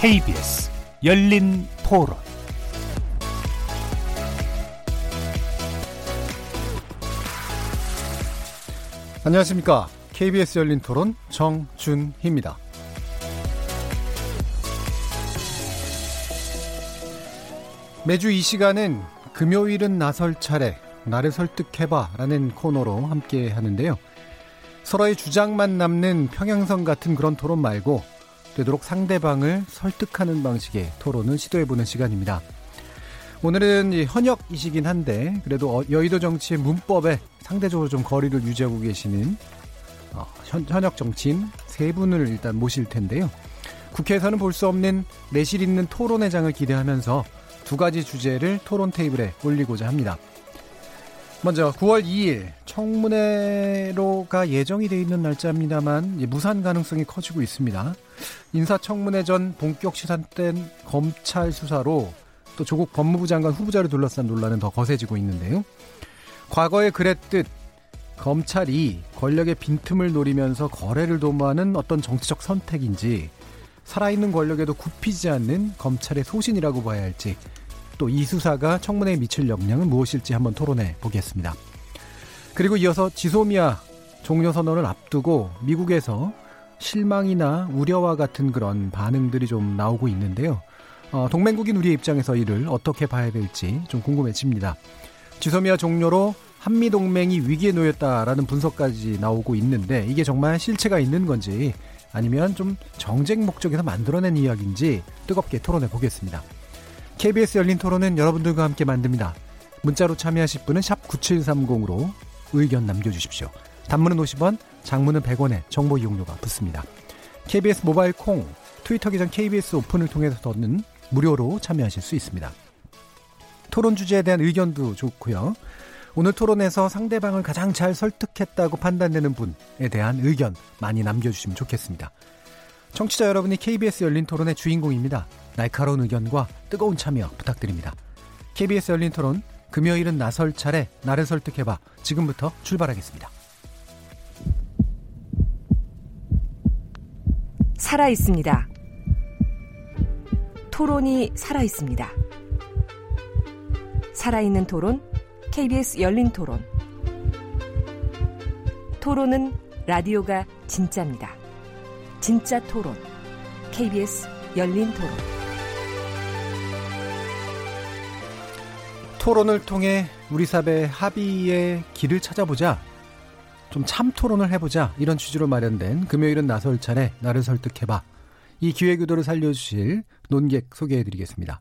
KBS 열린 토론 안녕하십니까. KBS 열린 토론 정준희입니다. 매주 이 시간은 금요일은 나설 차례, 나를 설득해봐 라는 코너로 함께 하는데요. 서로의 주장만 남는 평행선 같은 그런 토론 말고 되도록 상대방을 설득하는 방식의 토론을 시도해보는 시간입니다. 오늘은 현역이시긴 한데 그래도 어, 여의도 정치의 문법에 상대적으로 좀 거리를 유지하고 계시는 어, 현, 현역 정치인 세 분을 일단 모실 텐데요. 국회에서는 볼 수 없는 내실 있는 토론회 장을 기대하면서 두 가지 주제를 토론 테이블에 올리고자 합니다. 먼저 9월 2일 청문회로가 예정이 돼 있는 날짜입니다만 무산 가능성이 커지고 있습니다. 인사청문회 전 본격 시산된 검찰 수사로 또 조국 법무부 장관 후보자를 둘러싼 논란은 더 거세지고 있는데요. 과거에 그랬듯 검찰이 권력의 빈틈을 노리면서 거래를 도모하는 어떤 정치적 선택인지 살아있는 권력에도 굽히지 않는 검찰의 소신이라고 봐야 할지 또 이 수사가 청문회에 미칠 역량은 무엇일지 한번 토론해 보겠습니다. 그리고 이어서 지소미아 종료 선언을 앞두고 미국에서 실망이나 우려와 같은 그런 반응들이 좀 나오고 있는데요. 어, 동맹국인 우리의 입장에서 이를 어떻게 봐야 될지 좀 궁금해집니다. 지소미아 종료로 한미 동맹이 위기에 놓였다라는 분석까지 나오고 있는데 이게 정말 실체가 있는 건지 아니면 좀 정쟁 목적에서 만들어낸 이야기인지 뜨겁게 토론해 보겠습니다. KBS 열린 토론은 여러분들과 함께 만듭니다. 문자로 참여하실 분은 샵 9730으로 의견 남겨주십시오. 단문은 50원, 장문은 100원에 정보 이용료가 붙습니다. KBS 모바일 콩, 트위터 계정 KBS 오픈을 통해서는 무료로 참여하실 수 있습니다. 토론 주제에 대한 의견도 좋고요. 오늘 토론에서 상대방을 가장 잘 설득했다고 판단되는 분에 대한 의견 많이 남겨주시면 좋겠습니다. 청취자 여러분이 KBS 열린 토론의 주인공입니다. 날카로운 의견과 뜨거운 참여 부탁드립니다. KBS 열린 토론 금요일은 나설 차례 나를 설득해봐 지금부터 출발하겠습니다. 살아 있습니다. 토론이 살아 있습니다. 살아있는 토론 KBS 열린 토론. 토론은 라디오가 진짜입니다. 진짜 토론. KBS 열린 토론. 토론을 통해 우리 사회 합의의 길을 찾아보자. 좀 참 토론을 해보자. 이런 취지로 마련된 금요일은 나설 차례 나를 설득해봐. 이 기획의도를 살려주실 논객 소개해드리겠습니다.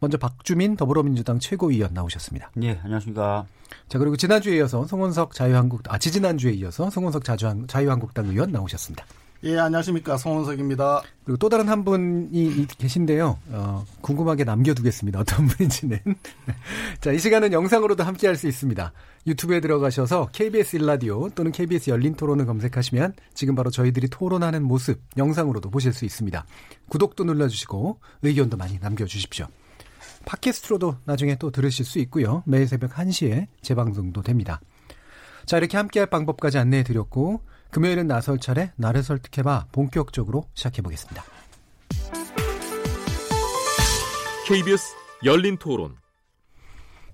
먼저 박주민 더불어민주당 최고위원 나오셨습니다. 네, 안녕하십니까. 자, 그리고 지난주에 이어서 송원석 자유한국, 아, 지지난주에 이어서 송원석 자유한국당 의원 나오셨습니다. 예, 안녕하십니까. 송원석입니다. 그리고 또 다른 한 분이 계신데요. 어, 궁금하게 남겨두겠습니다. 어떤 분인지는. 자, 이 시간은 영상으로도 함께 할 수 있습니다. 유튜브에 들어가셔서 KBS 일라디오 또는 KBS 열린 토론을 검색하시면 지금 바로 저희들이 토론하는 모습 영상으로도 보실 수 있습니다. 구독도 눌러주시고 의견도 많이 남겨주십시오. 팟캐스트로도 나중에 또 들으실 수 있고요. 매일 새벽 1시에 재방송도 됩니다. 자, 이렇게 함께할 방법까지 안내해 드렸고 금요일은 나설 차례 나를 설득해봐 본격적으로 시작해 보겠습니다. KBS 열린 토론.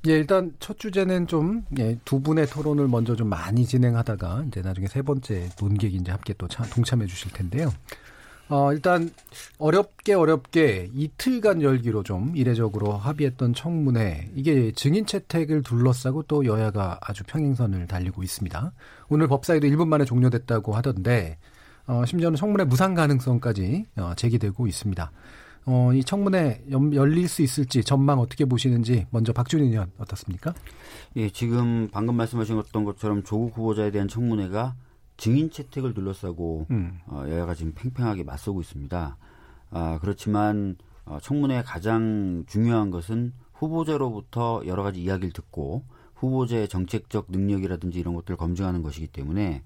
예, 일단 첫 주제는 좀, 예, 두 분의 토론을 먼저 좀 많이 진행하다가, 이제 나중에 세 번째 논객이 이제 함께 또 차, 동참해 주실 텐데요. 어, 일단, 어렵게 어렵게 이틀간 열기로 좀 이례적으로 합의했던 청문회, 이게 증인 채택을 둘러싸고 또 여야가 아주 평행선을 달리고 있습니다. 오늘 법사위도 1분 만에 종료됐다고 하던데, 어, 심지어는 청문회 무상 가능성까지 어, 제기되고 있습니다. 어, 이 청문회 열릴 수 있을지 전망 어떻게 보시는지 먼저 박준희 의원 어떻습니까? 예, 지금 방금 말씀하셨던 것처럼 조국 후보자에 대한 청문회가 증인 채택을 둘러싸고 음. 어, 여야가 지금 팽팽하게 맞서고 있습니다. 아, 그렇지만 어, 청문회의 가장 중요한 것은 후보자로부터 여러 가지 이야기를 듣고 후보자의 정책적 능력이라든지 이런 것들을 검증하는 것이기 때문에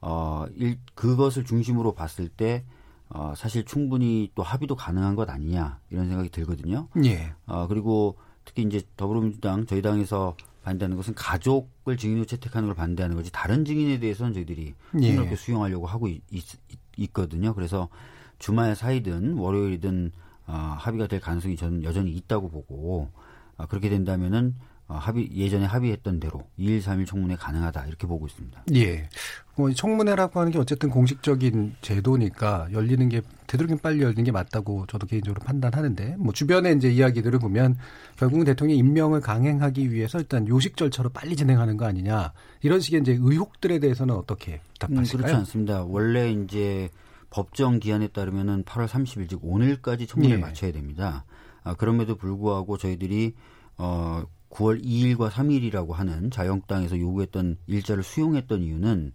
어, 일, 그것을 중심으로 봤을 때 어, 사실 충분히 또 합의도 가능한 것 아니냐 이런 생각이 들거든요. 예. 어, 그리고 특히 이제 더불어민주당 저희 당에서 반대하는 것은 가족을 증인으로 채택하는 걸 반대하는 거지 다른 증인에 대해서는 저희들이 폭넓게 예. 수용하려고 하고 있, 있, 있거든요. 그래서 주말 사이든 월요일이든 어, 합의가 될 가능성이 저는 여전히 있다고 보고 어, 그렇게 된다면은 어, 합의 예전에 합의했던 대로 2일 3일 청문회 가능하다 이렇게 보고 있습니다. 예. 뭐 청문회라고 하는 게 어쨌든 공식적인 제도니까 열리는 게 되도록이면 빨리 열리는 게 맞다고 저도 개인적으로 판단하는데 뭐 주변에 이제 이야기들을 보면 결국은 대통령 임명을 강행하기 위해서 일단 요식 절차로 빨리 진행하는 거 아니냐 이런 식의 이제 의혹들에 대해서는 어떻게 답하실까요? 음, 그렇지 않습니다. 원래 이제 법정 기한에 따르면은 8월 30일 즉 오늘까지 청문회 를 예. 마쳐야 됩니다. 아, 그럼에도 불구하고 저희들이 어 9월 2일과 3일이라고 하는 자영당에서 요구했던 일자를 수용했던 이유는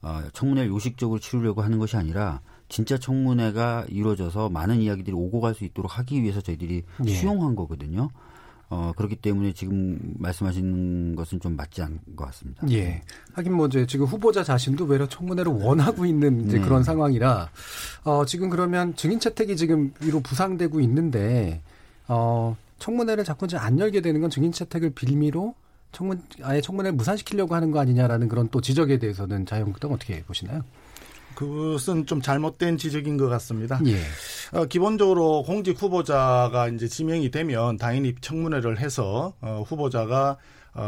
어, 청문회를 요식적으로 치르려고 하는 것이 아니라 진짜 청문회가 이루어져서 많은 이야기들이 오고 갈 수 있도록 하기 위해서 저희들이 예. 수용한 거거든요. 어, 그렇기 때문에 지금 말씀하신 것은 좀 맞지 않은 것 같습니다. 예. 하긴 뭐 이제 지금 후보자 자신도 외려 청문회를 원하고 있는 이제 네. 그런 상황이라, 어, 지금 그러면 증인 채택이 지금 위로 부상되고 있는데, 어, 청문회를 자꾸 이제 안 열게 되는 건 증인 채택을 빌미로 청문 아예 청문회를 무산시키려고 하는 거 아니냐라는 그런 또 지적에 대해서는 자유한국당 어떻게 보시나요? 그것은 좀 잘못된 지적인 것 같습니다. 예. 어, 기본적으로 공직 후보자가 이제 지명이 되면 당연히 청문회를 해서 어, 후보자가 어,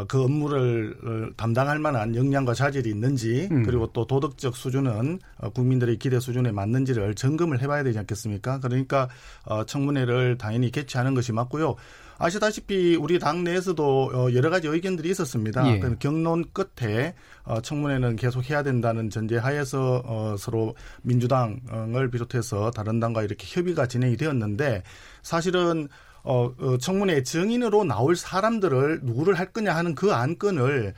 그 업무를 어, 담당할 만한 역량과 자질이 있는지 음. 그리고 또 도덕적 수준은 어, 국민들의 기대 수준에 맞는지를 점검을 해봐야 되지 않겠습니까? 그러니까 어, 청문회를 당연히 개최하는 것이 맞고요. 아시다시피 우리 당 내에서도 어, 여러 가지 의견들이 있었습니다. 예. 경론 끝에 어, 청문회는 계속 해야 된다는 전제 하에서 어, 서로 민주당을 비롯해서 다른 당과 이렇게 협의가 진행이 되었는데 사실은 어, 청문회 증인으로 나올 사람들을 누구를 할 거냐 하는 그 안건을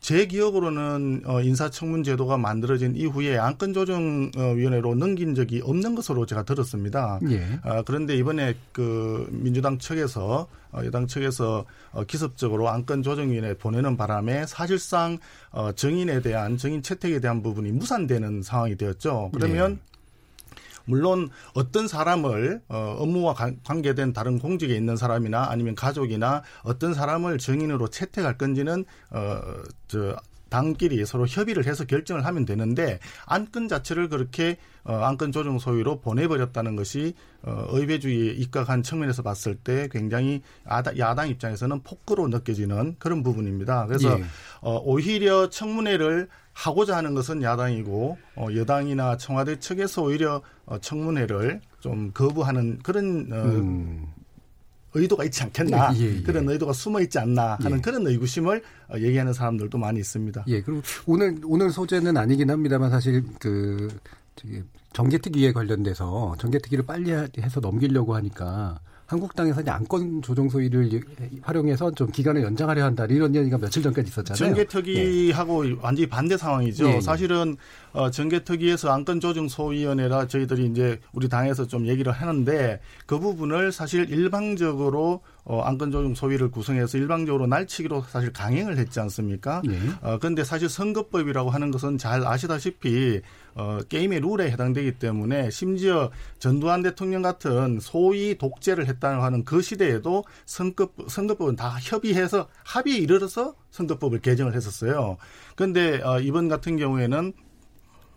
제 기억으로는 어, 인사청문 제도가 만들어진 이후에 안건 조정 위원회로 넘긴 적이 없는 것으로 제가 들었습니다. 예. 어, 그런데 이번에 그 민주당 측에서 어, 여당 측에서 어, 기습적으로 안건 조정 위원회 보내는 바람에 사실상 어, 정인에 대한 정인 채택에 대한 부분이 무산되는 상황이 되었죠. 그러면 예. 물론 어떤 사람을 어, 업무와 관계된 다른 공직에 있는 사람이나 아니면 가족이나 어떤 사람을 증인으로 채택할 건지는 어 저 당끼리 서로 협의를 해서 결정을 하면 되는데 안건 자체를 그렇게 어, 안건 조정 소위로 보내버렸다는 것이 어, 의회주의에 입각한 측면에서 봤을 때 굉장히 야당, 야당 입장에서는 폭거로 느껴지는 그런 부분입니다. 그래서 예. 어, 오히려 청문회를 하고자 하는 것은 야당이고 어, 여당이나 청와대 측에서 오히려 어, 청문회를 좀 거부하는 그런 어, 음. 의도가 있지 않겠나 예, 예. 그런 의도가 숨어 있지 않나 하는 예. 그런 의구심을 어, 얘기하는 사람들도 많이 있습니다. 예, 그리고 오늘 오늘 소재는 아니긴 합니다만 사실 그 저기 정개특위에 관련돼서 정개특위를 빨리 해서 넘기려고 하니까 한국당에서 이제 안건 조정 소위를 활용해서 좀 기간을 연장하려 한다 이런 얘기가 며칠 전까지 있었잖아요. 정개특위하고 네. 완전히 반대 상황이죠. 네, 사실은 어, 정개특위에서 안건 조정 소위원회라 저희들이 이제 우리 당에서 좀 얘기를 하는데 그 부분을 사실 일방적으로 어, 안건조정 소위를 구성해서 일방적으로 날치기로 사실 강행을 했지 않습니까? 네. 어, 그런데 사실 선거법이라고 하는 것은 잘 아시다시피 어, 게임의 룰에 해당되기 때문에 심지어 전두환 대통령 같은 소위 독재를 했다고 하는 그 시대에도 선거, 선거법은 다 협의해서 합의에 이르러서 선거법을 개정을 했었어요. 그런데 어, 이번 같은 경우에는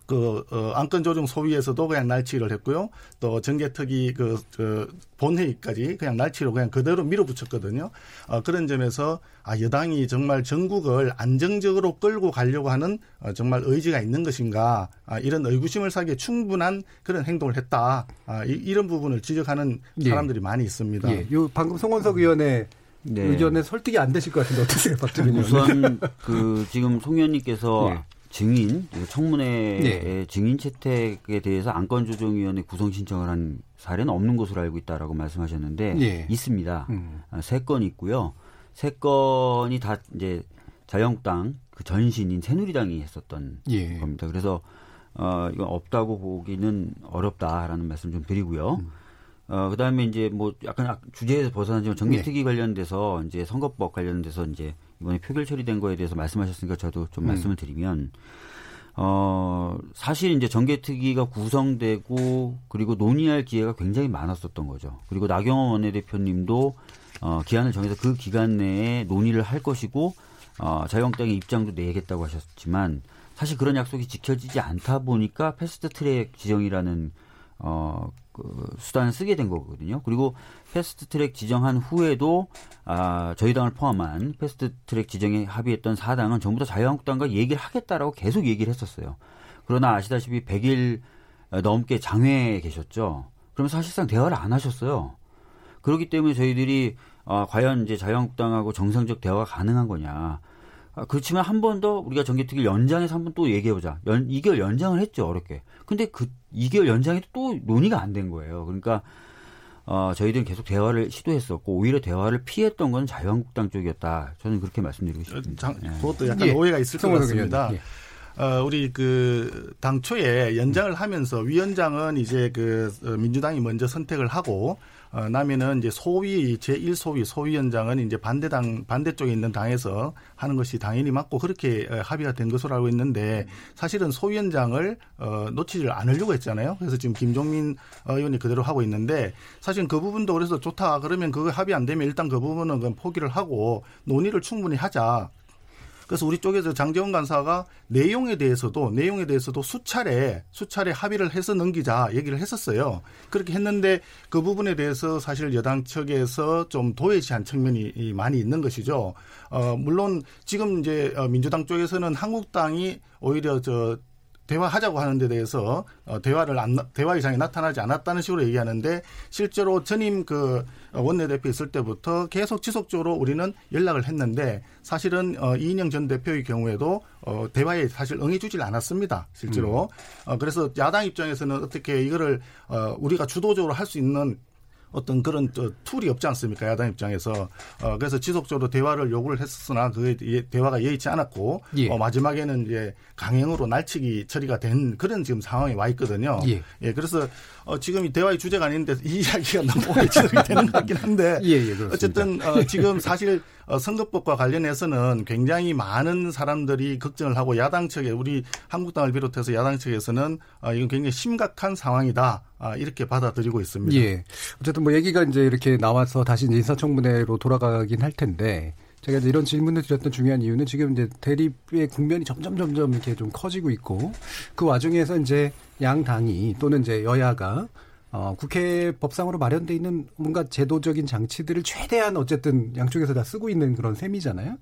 그 어, 안건 조정 소위에서도 그냥 날치기를 했고요. 또 정개특위 그, 그 본회의까지 그냥 날치로 그냥 그대로 밀어붙였거든요. 어, 그런 점에서 아 여당이 정말 전국을 안정적으로 끌고 가려고 하는 어, 정말 의지가 있는 것인가 아, 이런 의구심을 사기에 충분한 그런 행동을 했다. 아, 이, 이런 부분을 지적하는 예. 사람들이 예. 많이 있습니다. 예. 요 방금 송원석 의원의 네. 의견에 설득이 안 되실 것 같은데 어떠세요, 박주민 우선 그 지금 송 의원님께서 예. 증인 청문회 네. 증인 채택에 대해서 안건조정위원회 구성 신청을 한 사례는 없는 것으로 알고 있다라고 말씀하셨는데 네. 있습니다. 음. 아, 세건 있고요. 세 건이 다 이제 자유한국당 그 전신인 새누리당이 했었던 예. 겁니다. 그래서 어 이건 없다고 보기는 어렵다라는 말씀 좀 드리고요. 음. 어 그다음에 이제 뭐 약간 주제에서 벗어나지만 정기특위 네. 관련돼서 이제 선거법 관련돼서 이제 이번에 표결 처리된 거에 대해서 말씀하셨으니까 저도 좀 음. 말씀을 드리면 어 사실 이제 정개특위가 구성되고 그리고 논의할 기회가 굉장히 많았었던 거죠. 그리고 나경원 원내대표님도 어 기한을 정해서 그 기간 내에 논의를 할 것이고 어 자유한국당의 입장도 내겠다고 하셨지만 사실 그런 약속이 지켜지지 않다 보니까 패스트 트랙 지정이라는 어 그 수단을 쓰게 된 거거든요. 그리고 패스트트랙 지정한 후에도 아 저희 당을 포함한 패스트트랙 지정에 합의했던 사당은 전부 다 자유한국당과 얘기를 하겠다라고 계속 얘기를 했었어요. 그러나 아시다시피 100일 넘게 장외에 계셨죠. 그럼 사실상 대화를 안 하셨어요. 그렇기 때문에 저희들이 아, 과연 이제 자유한국당하고 정상적 대화가 가능한 거냐. 아, 그렇지만 한 번 더 우리가 정기특위 연장해서 한 번 또 얘기해보자. 연, 2개월 연장을 했죠, 어렵게. 근데 그 2개월 연장에도 또 논의가 안 된 거예요. 그러니까, 어, 저희들은 계속 대화를 시도했었고, 오히려 대화를 피했던 건 자유한국당 쪽이었다. 저는 그렇게 말씀드리고 싶습니다. 장, 그것도 약간 예. 오해가 있을 것 같습니다. 예. 어, 우리 그 당초에 연장을 하면서 위원장은 이제 그 어, 민주당이 먼저 선택을 하고 어, 나면은 이제 소위 제1소위 소위원장은 이제 반대당 반대쪽에 있는 당에서 하는 것이 당연히 맞고 그렇게 어, 합의가 된 것으로 알고 있는데 사실은 소위원장을 어, 놓치지를 않으려고 했잖아요. 그래서 지금 김종민 의원이 그대로 하고 있는데 사실 그 부분도 그래서 좋다 그러면 그거 합의 안 되면 일단 그 부분은 포기를 하고 논의를 충분히 하자. 그래서 우리 쪽에서 장재원 간사가 내용에 대해서도 내용에 대해서도 수차례 수차례 합의를 해서 넘기자 얘기를 했었어요. 그렇게 했는데 그 부분에 대해서 사실 여당 측에서 좀 도외시한 측면이 많이 있는 것이죠. 어 물론 지금 이제 어, 민주당 쪽에서는 한국당이 오히려 저 대화하자고 하는 데 대해서 어, 대화를 안, 대화 이상이 나타나지 않았다는 식으로 얘기하는데 실제로 전임 그 원내대표 있을 때부터 계속 지속적으로 우리는 연락을 했는데 사실은 어, 이인영 전 대표의 경우에도 어, 대화에 사실 응해주질 않았습니다. 실제로. 음. 어, 그래서 야당 입장에서는 어떻게 이거를 어, 우리가 주도적으로 할 수 있는 어떤 그런 저 tool이 없지 않습니까 야당 입장에서 어 그래서 지속적으로 대화를 요구를 했었으나 예, 대화가 여의치 않았고 예. 어 마지막에는 이제 강행으로 날치기 처리가 된 그런 지금 상황에 와 있거든요. 예, 예 그래서 어 지금 이 대화의 주제가 아닌데 이 이야기가 너무 오래 진행이 되는 것 같긴 한데 예, 예, 어쨌든 어 지금 사실 어, 선거법과 관련해서는 굉장히 많은 사람들이 걱정을 하고 야당 측에 우리 한국당을 비롯해서 야당 측에서는 어, 이건 굉장히 심각한 상황이다. 아, 이렇게 받아들이고 있습니다. 예. 어쨌든 뭐 얘기가 이제 이렇게 나와서 다시 인사청문회로 돌아가긴 할 텐데 제가 이제 이런 질문을 드렸던 중요한 이유는 지금 이제 대립의 국면이 점점 점점 이렇게 좀 커지고 있고 그 와중에서 이제 양 당이 또는 이제 여야가 어, 국회 법상으로 마련돼 있는 뭔가 제도적인 장치들을 최대한 어쨌든 양쪽에서 다 쓰고 있는 그런 셈이잖아요.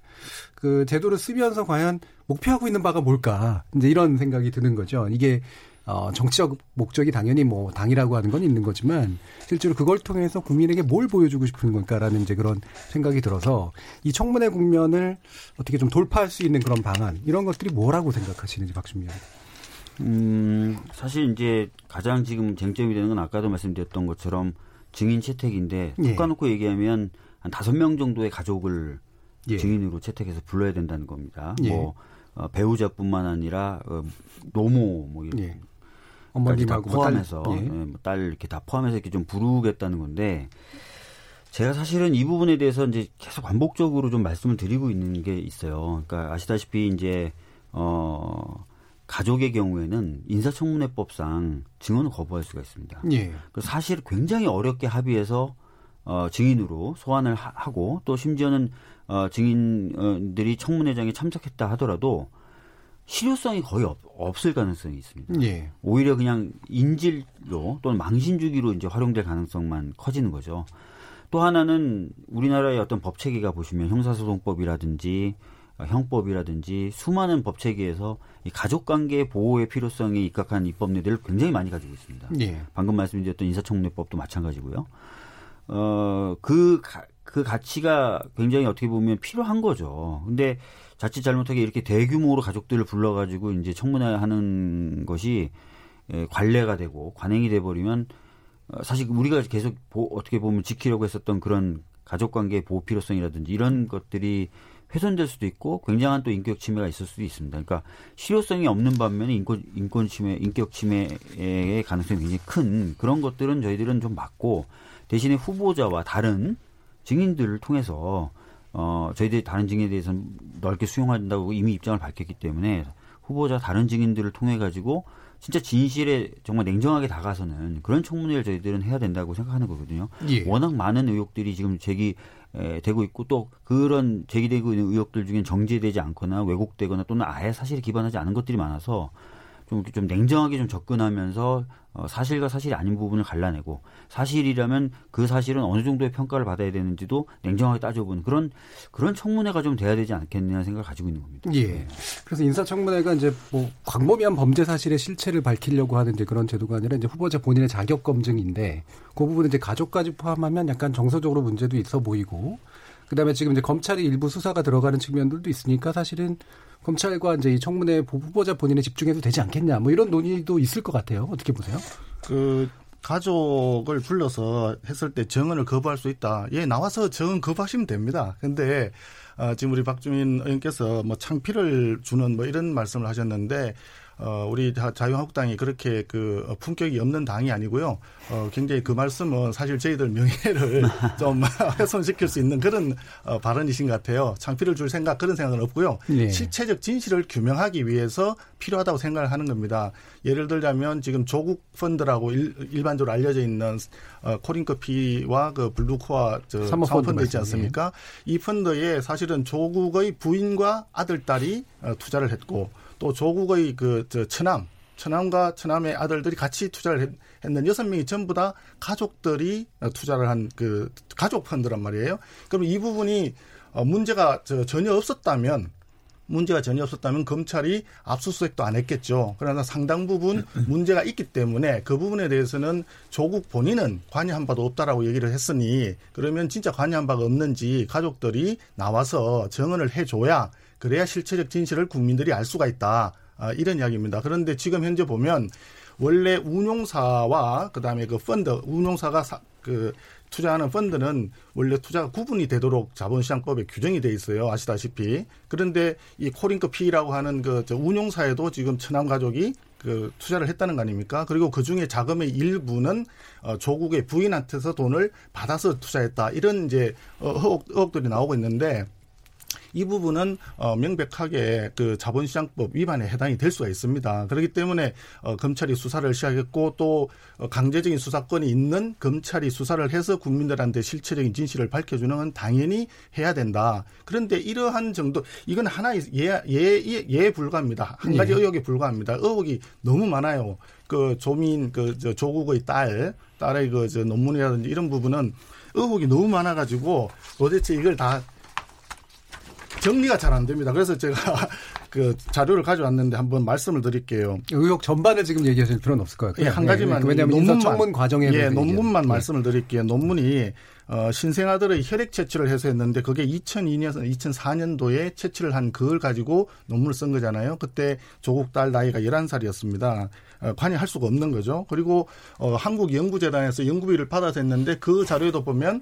그 제도를 쓰면서 과연 목표하고 있는 바가 뭘까? 이제 이런 생각이 드는 거죠. 이게 어, 정치적 목적이 당연히 뭐 당이라고 하는 건 있는 거지만 실제로 그걸 통해서 국민에게 뭘 보여주고 싶은 걸까라는 이제 그런 생각이 들어서 이 청문회 국면을 어떻게 좀 돌파할 수 있는 그런 방안 이런 것들이 뭐라고 생각하시는지 박준미 의원. 음, 사실 이제 가장 지금 쟁점이 되는 건 아까도 말씀드렸던 것처럼 증인 채택인데 예. 툭 까놓고 얘기하면 한 다섯 명 정도의 가족을 예. 증인으로 채택해서 불러야 된다는 겁니다. 예. 뭐 어, 배우자뿐만 아니라 어, 노모 뭐 이런 예. 어머님하고 다 포함해서 딸, 예. 네, 뭐딸 이렇게 다 포함해서 이렇게 좀 부르겠다는 건데 제가 사실은 이 부분에 대해서 이제 계속 반복적으로 좀 말씀을 드리고 있는 게 있어요. 그러니까 아시다시피 이제 어 가족의 경우에는 인사청문회법상 증언을 거부할 수가 있습니다. 예. 그 사실 굉장히 어렵게 합의해서 어, 증인으로 소환을 하, 고또 심지어는 어, 증인들이 청문회장에 참석했다 하더라도 실효성이 거의 없, 없을 가능성이 있습니다. 예. 오히려 그냥 인질로 또는 망신 주기로 이제 활용될 가능성만 커지는 거죠. 또 하나는 우리나라의 어떤 법 체계가 보시면 형사소송법이라든지 어, 형법이라든지 수많은 법 체계에서 이 가족 관계 보호의 필요성에 입각한 입법례들을 굉장히 많이 가지고 있습니다. 예. 방금 말씀드렸던 인사청문회법도 마찬가지고요. 어, 그, 가, 그 가치가 굉장히 어떻게 보면 필요한 거죠. 근데 자칫 잘못하게 이렇게 대규모로 가족들을 불러가지고 이제 청문회 하는 것이 예, 관례가 되고 관행이 돼버리면 어, 사실 우리가 계속 보, 어떻게 보면 지키려고 했었던 그런 가족관계 보호 필요성이라든지 이런 것들이 훼손될 수도 있고 굉장한 또 인격 침해가 있을 수도 있습니다. 그러니까 실효성이 없는 반면에 인권 인권 침해, 인격 침해의 가능성이 굉장히 큰 그런 것들은 저희들은 좀 막고 대신에 후보자와 다른 증인들을 통해서 어 저희들이 다른 증인에 대해서는 넓게 수용한다고 이미 입장을 밝혔기 때문에 후보자 다른 증인들을 통해 가지고 진짜 진실에 정말 냉정하게 다가서는 그런 청문회를 저희들은 해야 된다고 생각하는 거거든요. 예. 워낙 많은 의혹들이 지금 제기 되고 있고 또 그런 제기되고 있는 의혹들 중엔 정제되지 않거나 왜곡되거나 또는 아예 사실에 기반하지 않은 것들이 많아서 좀, 좀 냉정하게 좀 접근하면서 어, 사실과 사실이 아닌 부분을 갈라내고 사실이라면 그 사실은 어느 정도의 평가를 받아야 되는지도 냉정하게 따져보는 그런 그런 청문회가 좀 돼야 되지 않겠느냐 생각을 가지고 있는 겁니다. 예. 그래서 인사청문회가 이제 뭐 광범위한 범죄 사실의 실체를 밝히려고 하는 이제 그런 제도가 아니라 이제 후보자 본인의 자격 검증인데 그 부분은 이제 가족까지 포함하면 약간 정서적으로 문제도 있어 보이고 그다음에 지금 이제 검찰이 일부 수사가 들어가는 측면들도 있으니까 사실은 검찰과 이제 이 청문회 후보자 본인에 집중해도 되지 않겠냐 뭐 이런 논의도 있을 것 같아요. 어떻게 보세요? 그 가족을 불러서 했을 때 정언을 거부할 수 있다. 예, 나와서 정언 거부하시면 됩니다. 근데 어, 지금 우리 박주민 의원께서 뭐 창피를 주는 뭐 이런 말씀을 하셨는데 어, 우리 자유한국당이 그렇게 그 품격이 없는 당이 아니고요. 어, 굉장히 그 말씀은 사실 저희들 명예를 좀 훼손시킬 수 있는 그런 어, 발언이신 것 같아요. 창피를 줄 생각 그런 생각은 없고요. 네. 실체적 진실을 규명하기 위해서 필요하다고 생각을 하는 겁니다. 예를 들자면 지금 조국 펀드라고 일, 반적으로 알려져 있는 어, 코린커피와 그 블루코아 저 사모펀드 있지 않습니까? 이 펀드에 사실은 조국의 부인과 아들 딸이 어, 투자를 했고 또 조국의 그 저 처남 처남과 처남의 아들들이 같이 투자를 했, 는 여섯 명이 전부 다 가족들이 투자를 한 그 가족 펀드란 말이에요. 그럼 이 부분이 어, 문제가 저 전혀 없었다면 문제가 전혀 없었다면 검찰이 압수수색도 안 했겠죠. 그러나 상당 부분 문제가 있기 때문에 그 부분에 대해서는 조국 본인은 관여한 바도 없다라고 얘기를 했으니 그러면 진짜 관여한 바가 없는지 가족들이 나와서 정언을 해줘야 그래야 실체적 진실을 국민들이 알 수가 있다. 아, 이런 이야기입니다. 그런데 지금 현재 보면 원래 운용사와 그다음에 그 펀드 운용사가 사, 그 투자하는 펀드는 원래 투자가 구분이 되도록 자본시장법에 규정이 돼 있어요. 아시다시피. 그런데 이 코링크 P라고 하는 그 운용사에도 지금 천남 가족이 그 투자를 했다는 거 아닙니까? 그리고 그 중에 자금의 일부는 어, 조국의 부인한테서 돈을 받아서 투자했다. 이런 이제 어, 의혹, 의혹들이 나오고 있는데 이 부분은 어, 명백하게 그 자본시장법 위반에 해당이 될 수가 있습니다. 그렇기 때문에 어, 검찰이 수사를 시작했고 또 어, 강제적인 수사권이 있는 검찰이 수사를 해서 국민들한테 실체적인 진실을 밝혀주는 건 당연히 해야 된다. 그런데 이러한 정도 이건 하나의 예, 예, 예, 예 불과합니다. 한 가지 예. 의혹에 불과합니다. 의혹이 너무 많아요. 그 조민 그 저 조국의 딸 딸의 그 저 논문이라든지 이런 부분은 의혹이 너무 많아가지고 도대체 이걸 다 정리가 잘 안 됩니다. 그래서 제가 그 자료를 가져왔는데 한번 말씀을 드릴게요. 의혹 전반을 지금 얘기하실 필요는 없을 것 같고요. 예, 한 가지만. 예, 왜냐하면 논문 청문 과정에 예, 논문만 예. 말씀을 드릴게요. 논문이 어, 신생아들의 혈액 채취를 해서 했는데 그게 2002년, 2004년도에 채취를 한 그걸 가지고 논문을 쓴 거잖아요. 그때 조국 딸 나이가 11살이었습니다. 어, 관여할 수가 없는 거죠. 그리고 어, 한국연구재단에서 연구비를 받아서 했는데 그 자료에도 보면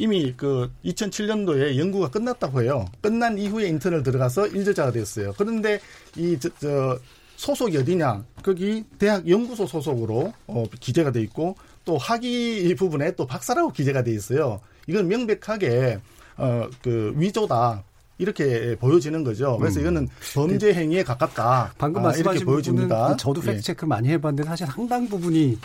이미 그 2007년도에 연구가 끝났다고 해요. 끝난 이후에 인턴을 들어가서 일저자가 됐어요. 그런데 이 저, 저 소속이 어디냐? 거기 대학 연구소 소속으로 어, 기재가 돼 있고 또 학위 부분에 또 박사라고 기재가 돼 있어요. 이건 명백하게 어, 그 위조다. 이렇게 보여지는 거죠. 그래서 음. 이거는 범죄 행위에 가깝다. 방금 아, 이렇게 보여집니다. 저도 팩트 체크 많이 해봤는데 사실 상당 부분이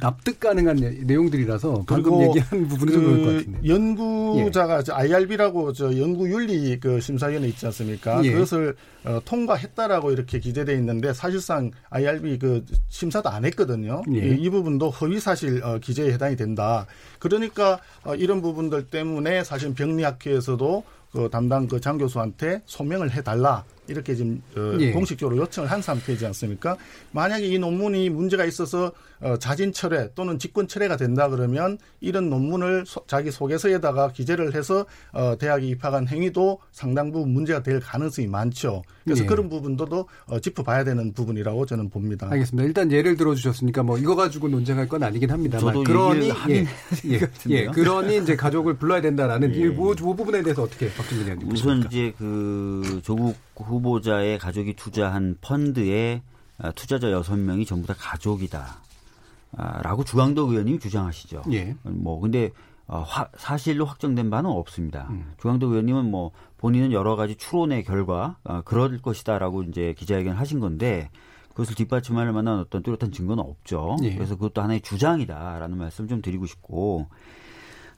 납득 가능한 내용들이라서 방금 얘기한 부분이 그 그럴 것 같은데. 연구자가 예. IRB라고 저 연구윤리 그 심사위원회 있지 않습니까? 예. 그것을 어, 통과했다라고 이렇게 기재돼 있는데 사실상 IRB 그 심사도 안 했거든요. 예. 이, 이, 부분도 허위 사실 어, 기재에 해당이 된다. 그러니까 어, 이런 부분들 때문에 사실 병리학회에서도 그 담당 그 장 교수한테 소명을 해달라 이렇게 지금 어, 예. 공식적으로 요청을 한 상태이지 않습니까? 만약에 이 논문이 문제가 있어서 어, 자진 철회 또는 직권 철회가 된다 그러면 이런 논문을 소, 자기 소개서에다가 기재를 해서 어, 대학에 입학한 행위도 상당 부분 문제가 될 가능성이 많죠. 그래서 예. 그런 부분도 어, 짚어봐야 되는 부분이라고 저는 봅니다. 알겠습니다. 일단 예를 들어주셨으니까 뭐 이거 가지고 논쟁할 건 아니긴 합니다만 그러니 예, 예, 예, 그러니 이제 가족을 불러야 된다라는 예. 이그 부분에 대해서 어떻게 박준민 의원님 우선 이제 그 조국 후보자의 가족이 투자한 펀드에 아, 투자자 여섯 명이 전부 다 가족이다. 아, 라고 주광덕 의원님이 주장하시죠. 예. 뭐, 근데, 어, 화, 사실로 확정된 바는 없습니다. 음. 주광덕 의원님은 뭐, 본인은 여러 가지 추론의 결과, 어, 그럴 것이다라고 이제 기자회견 하신 건데, 그것을 뒷받침할 만한 어떤 뚜렷한 증거는 없죠. 예. 그래서 그것도 하나의 주장이다라는 말씀 좀 드리고 싶고,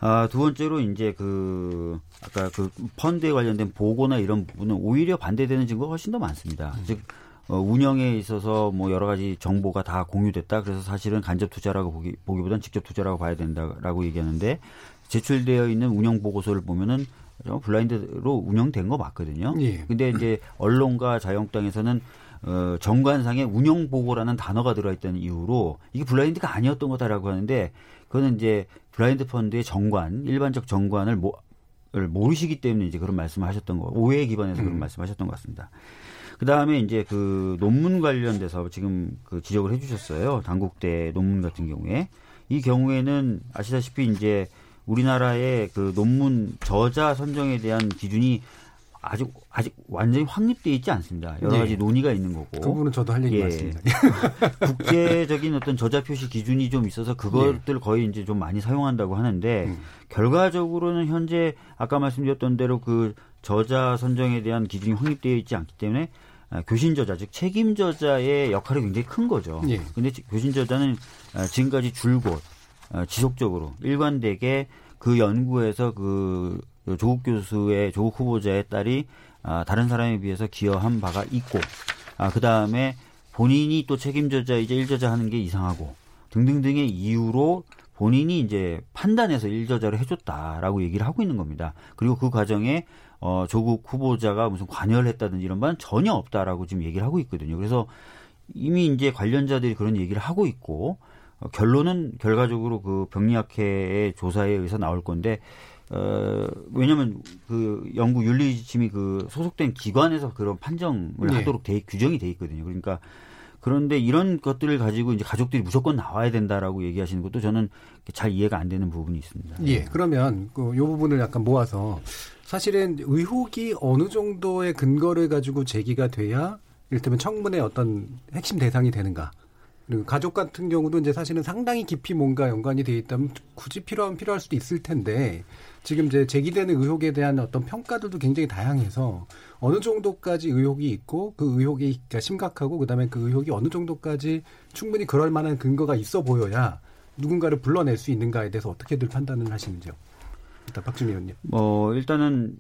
아, 두 번째로 이제 그 아까 그 펀드에 관련된 보고나 이런 부분은 오히려 반대되는 증거가 훨씬 더 많습니다. 음. 즉 어, 운영에 있어서 뭐 여러 가지 정보가 다 공유됐다. 그래서 사실은 간접 투자라고 보기, 보기보단 직접 투자라고 봐야 된다라고 얘기하는데 제출되어 있는 운영 보고서를 보면은 블라인드로 운영된 거 맞거든요. 예. 근데 이제 언론과 자유한국당에서는 어, 정관상의 운영 보고라는 단어가 들어있다는 이유로 이게 블라인드가 아니었던 거다라고 하는데 그거는 이제 블라인드 펀드의 정관, 일반적 정관을 모, 모르시기 때문에 이제 그런 말씀을 하셨던 거, 오해에 기반해서 그런 음. 말씀을 하셨던 것 같습니다. 그 다음에 이제 그 논문 관련돼서 지금 그 지적을 해주셨어요. 당국대 논문 같은 경우에 이 경우에는 아시다시피 이제 우리나라의 그 논문 저자 선정에 대한 기준이 아직 아직 완전히 확립돼 있지 않습니다. 여러 가지 네. 논의가 있는 거고. 그 부분은 저도 할 얘기 예. 맞습니다. 국제적인 어떤 저자 표시 기준이 좀 있어서 그것들 네. 거의 이제 좀 많이 사용한다고 하는데 음. 결과적으로는 현재 아까 말씀드렸던 대로 그 저자 선정에 대한 기준이 확립되어 있지 않기 때문에 아, 교신 저자 즉 책임 저자의 역할이 굉장히 큰 거죠. 예. 근데 교신 저자는 아, 지금까지 줄곧 아, 지속적으로 일관되게 그 연구에서 그 조국 교수의 조국 후보자의 딸이 아, 다른 사람에 비해서 기여한 바가 있고 아, 그 다음에 본인이 또 책임져자 이제 일저자 하는 게 이상하고 등등등의 이유로 본인이 이제 판단해서 일저자를 해줬다라고 얘기를 하고 있는 겁니다. 그리고 그 과정에 어, 조국 후보자가 무슨 관여를 했다든지 이런 바는 전혀 없다라고 지금 얘기를 하고 있거든요. 그래서 이미 이제 관련자들이 그런 얘기를 하고 있고 어, 결론은 결과적으로 그 병리학회의 조사에 의해서 나올 건데 어, 왜냐면 그 연구 윤리 지침이 그 소속된 기관에서 그런 판정을 네. 하도록 돼, 규정이 돼 있거든요. 그러니까 그런데 이런 것들을 가지고 이제 가족들이 무조건 나와야 된다라고 얘기하시는 것도 저는 잘 이해가 안 되는 부분이 있습니다. 예. 그러면 그 요 부분을 약간 모아서 사실은 의혹이 어느 정도의 근거를 가지고 제기가 돼야 이를테면 청문회 어떤 핵심 대상이 되는가. 그리고 가족 같은 경우도 이제 사실은 상당히 깊이 뭔가 연관이 돼 있다면 굳이 필요하면 필요할 수도 있을 텐데 지금 이제 제기되는 의혹에 대한 어떤 평가들도 굉장히 다양해서 어느 정도까지 의혹이 있고 그 의혹이 심각하고 그다음에 그 의혹이 어느 정도까지 충분히 그럴 만한 근거가 있어 보여야 누군가를 불러낼 수 있는가에 대해서 어떻게들 판단을 하시는지요? 일단 박준희 의원님. 뭐 일단은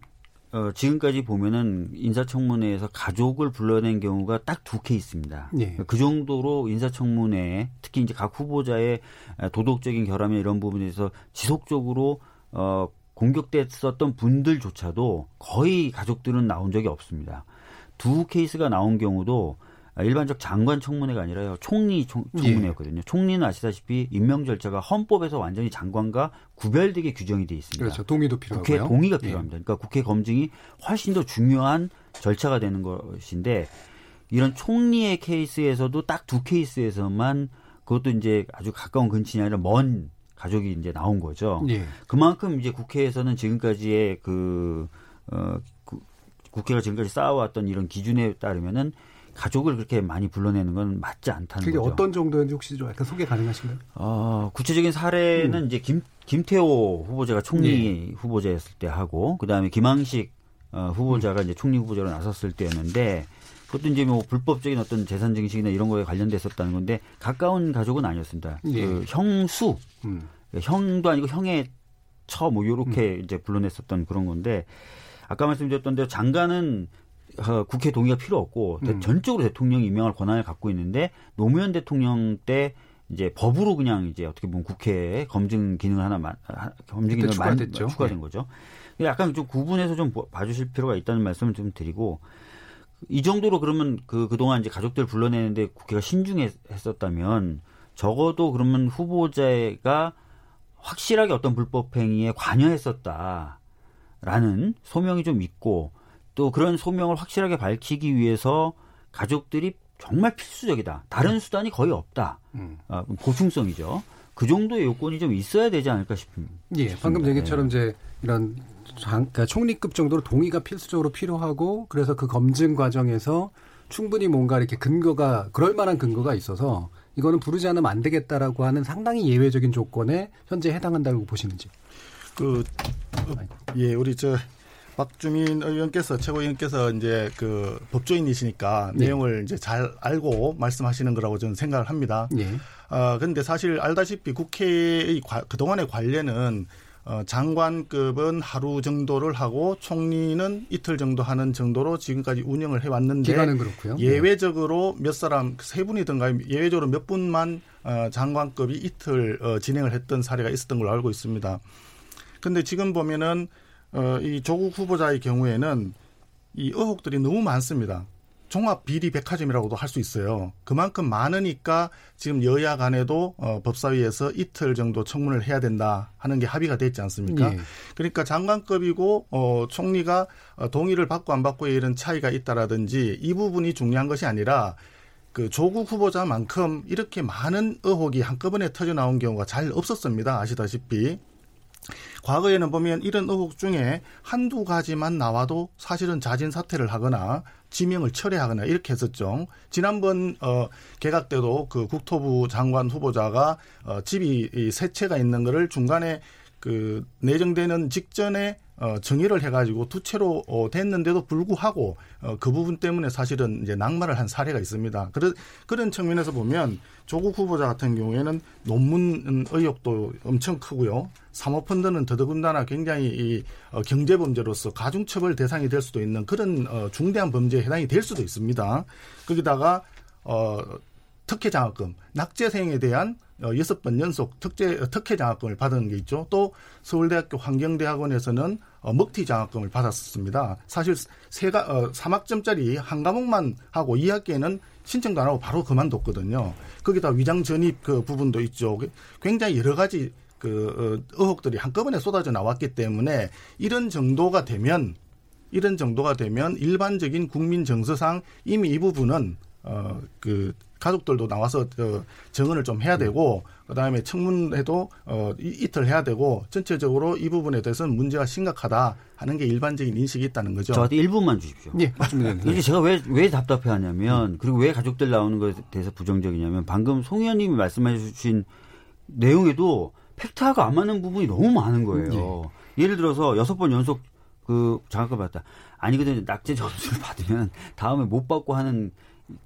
어, 지금까지 보면은 인사청문회에서 가족을 불러낸 경우가 딱 두 케이스입니다. 예. 그 정도로 인사청문회 특히 이제 각 후보자의 도덕적인 결함이나 이런 부분에서 지속적으로 어, 공격됐었던 분들조차도 거의 가족들은 나온 적이 없습니다. 두 케이스가 나온 경우도 일반적 장관 청문회가 아니라요 총리 총, 청문회였거든요. 예. 총리는 아시다시피 임명 절차가 헌법에서 완전히 장관과 구별되게 규정이 돼 있습니다. 그렇죠. 동의도 필요하고요. 국회 동의가 예. 필요합니다. 그러니까 국회 검증이 훨씬 더 중요한 절차가 되는 것인데 이런 총리의 케이스에서도 딱 두 케이스에서만 그것도 이제 아주 가까운 근친이 아니라 먼 가족이 이제 나온 거죠. 예. 그만큼 이제 국회에서는 지금까지의 그, 어, 그, 국회가 지금까지 쌓아왔던 이런 기준에 따르면은 가족을 그렇게 많이 불러내는 건 맞지 않다는 그게 거죠. 어떤 정도인지 혹시 좀 약간 소개 가능하신가요? 어, 구체적인 사례는 음. 이제 김, 김태호 후보자가 총리 예. 후보자였을 때 하고, 그 다음에 김항식 어, 후보자가 음. 이제 총리 후보자로 나섰을 때였는데, 그것도 이제 뭐 불법적인 어떤 재산 증식이나 이런 거에 관련됐었다는 건데 가까운 가족은 아니었습니다. 예. 그 형수, 음. 형도 아니고 형의 처 뭐 요렇게 음. 이제 불러냈었던 그런 건데 아까 말씀드렸던 대로 장관은 어, 국회 동의가 필요 없고 음. 전적으로 대통령이 임명할 권한을 갖고 있는데 노무현 대통령 때 이제 법으로 그냥 이제 어떻게 보면 국회에 검증 기능을 하나 만, 검증 기능을 추가됐죠. 추가된 네. 거죠. 약간 좀 구분해서 좀 봐주실 필요가 있다는 말씀을 좀 드리고 이 정도로 그러면 그, 그동안 이제 가족들 불러내는데 국회가 신중했었다면 적어도 그러면 후보자가 확실하게 어떤 불법 행위에 관여했었다라는 소명이 좀 있고 또 그런 소명을 확실하게 밝히기 위해서 가족들이 정말 필수적이다. 다른 수단이 거의 없다. 음. 아, 보충성이죠. 그 정도의 요건이 좀 있어야 되지 않을까 싶습니다. 예, 방금 얘기처럼 네. 이제 이런 장, 그러니까 총리급 정도로 동의가 필수적으로 필요하고 그래서 그 검증 과정에서 충분히 뭔가 이렇게 근거가 그럴 만한 근거가 있어서 이거는 부르지 않으면 안 되겠다라고 하는 상당히 예외적인 조건에 현재 해당한다고 보시는지. 그, 예, 우리 저 박주민 의원께서 최고위원께서 이제 그 법조인이시니까 네. 내용을 이제 잘 알고 말씀하시는 거라고 저는 생각을 합니다. 네. 아, 근데 사실 알다시피 국회의 과, 그동안의 관례는 어, 장관급은 하루 정도를 하고 총리는 이틀 정도 하는 정도로 지금까지 운영을 해왔는데 기간은 그렇고요. 예외적으로 몇 사람 세 분이든가 예외적으로 몇 분만 어, 장관급이 이틀 어, 진행을 했던 사례가 있었던 걸로 알고 있습니다. 근데 지금 보면은 어, 이 조국 후보자의 경우에는 이 의혹들이 너무 많습니다. 종합 비리 백화점이라고도 할 수 있어요. 그만큼 많으니까 지금 여야 간에도 어, 법사위에서 이틀 정도 청문을 해야 된다 하는 게 합의가 됐지 않습니까? 예. 그러니까 장관급이고 어, 총리가 어, 동의를 받고 안 받고에 이런 차이가 있다라든지 이 부분이 중요한 것이 아니라 그 조국 후보자만큼 이렇게 많은 의혹이 한꺼번에 터져 나온 경우가 잘 없었습니다. 아시다시피. 과거에는 보면 이런 의혹 중에 한두 가지만 나와도 사실은 자진 사퇴를 하거나 지명을 철회하거나 이렇게 했었죠. 지난번 어 개각 때도 그 국토부 장관 후보자가 어 집이 세 채가 있는 거를 중간에 그 내정되는 직전에 어, 정의를 해가지고 두 채로 어, 됐는데도 불구하고 어, 그 부분 때문에 사실은 이제 낙마를 한 사례가 있습니다. 그런 그런 측면에서 보면 조국 후보자 같은 경우에는 논문 의혹도 엄청 크고요. 사모펀드는 더더군다나 굉장히 이 어, 경제 범죄로서 가중처벌 대상이 될 수도 있는 그런 어, 중대한 범죄에 해당이 될 수도 있습니다. 거기다가 어, 특혜 장학금, 낙제생에 대한 어, 여섯 번 연속 특제 어, 특혜 장학금을 받은 게 있죠. 또 서울대학교 환경대학원에서는 어, 먹튀 장학금을 받았습니다. 사실 세가 어, 3학점짜리 한 과목만 하고 2학기에는 신청도 안 하고 바로 그만뒀거든요. 거기다 위장 전입 그 부분도 있죠. 굉장히 여러 가지 그 어, 의혹들이 한꺼번에 쏟아져 나왔기 때문에 이런 정도가 되면 이런 정도가 되면 일반적인 국민 정서상 이미 이 부분은 어 그 가족들도 나와서 어, 정언을 좀 해야 되고 그다음에 청문회도 어, 이 틀 해야 되고 전체적으로 이 부분에 대해서는 문제가 심각하다 하는 게 일반적인 인식이 있다는 거죠. 저한테 1분만 주십시오. 예, 맞습니다. 이게 제가 왜, 왜 답답해하냐면 그리고 왜 가족들 나오는 것에 대해서 부정적이냐면 방금 송 의원님이 말씀해 주신 내용에도 팩트하고 안 맞는 부분이 너무 많은 거예요. 예. 예를 들어서 여섯 번 연속 그 장학금 받다. 아니거든요. 낙제 점수를 받으면 다음에 못 받고 하는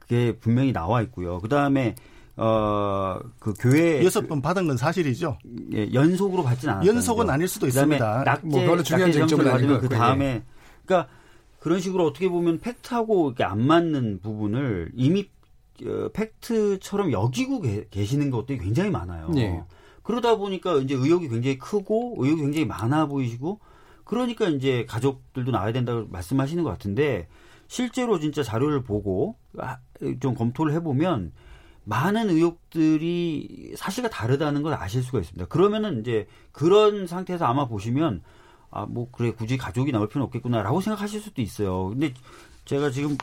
게 분명히 나와 있고요. 그 다음에 어, 그 교회 여섯 번 받은 건 사실이죠. 예, 연속으로 받지는 않았어요. 연속은 아닐 수도 있습니다. 낙제, 뭐 별로 중요한 점수를 받으면 그 다음에 그러니까 그런 식으로 어떻게 보면 팩트하고 이렇게 안 맞는 부분을 이미 어, 팩트처럼 여기고 계, 계시는 것들이 굉장히 많아요. 네. 그러다 보니까 이제 의욕이 굉장히 크고 의욕이 굉장히 많아 보이시고 그러니까 이제 가족들도 나와야 된다고 말씀하시는 것 같은데 실제로 진짜 자료를 보고 아, 좀 검토를 해보면 많은 의혹들이 사실과 다르다는 걸 아실 수가 있습니다. 그러면은 이제 그런 상태에서 아마 보시면 아, 뭐, 그래, 굳이 가족이 나올 필요는 없겠구나라고 생각하실 수도 있어요. 근데 제가 지금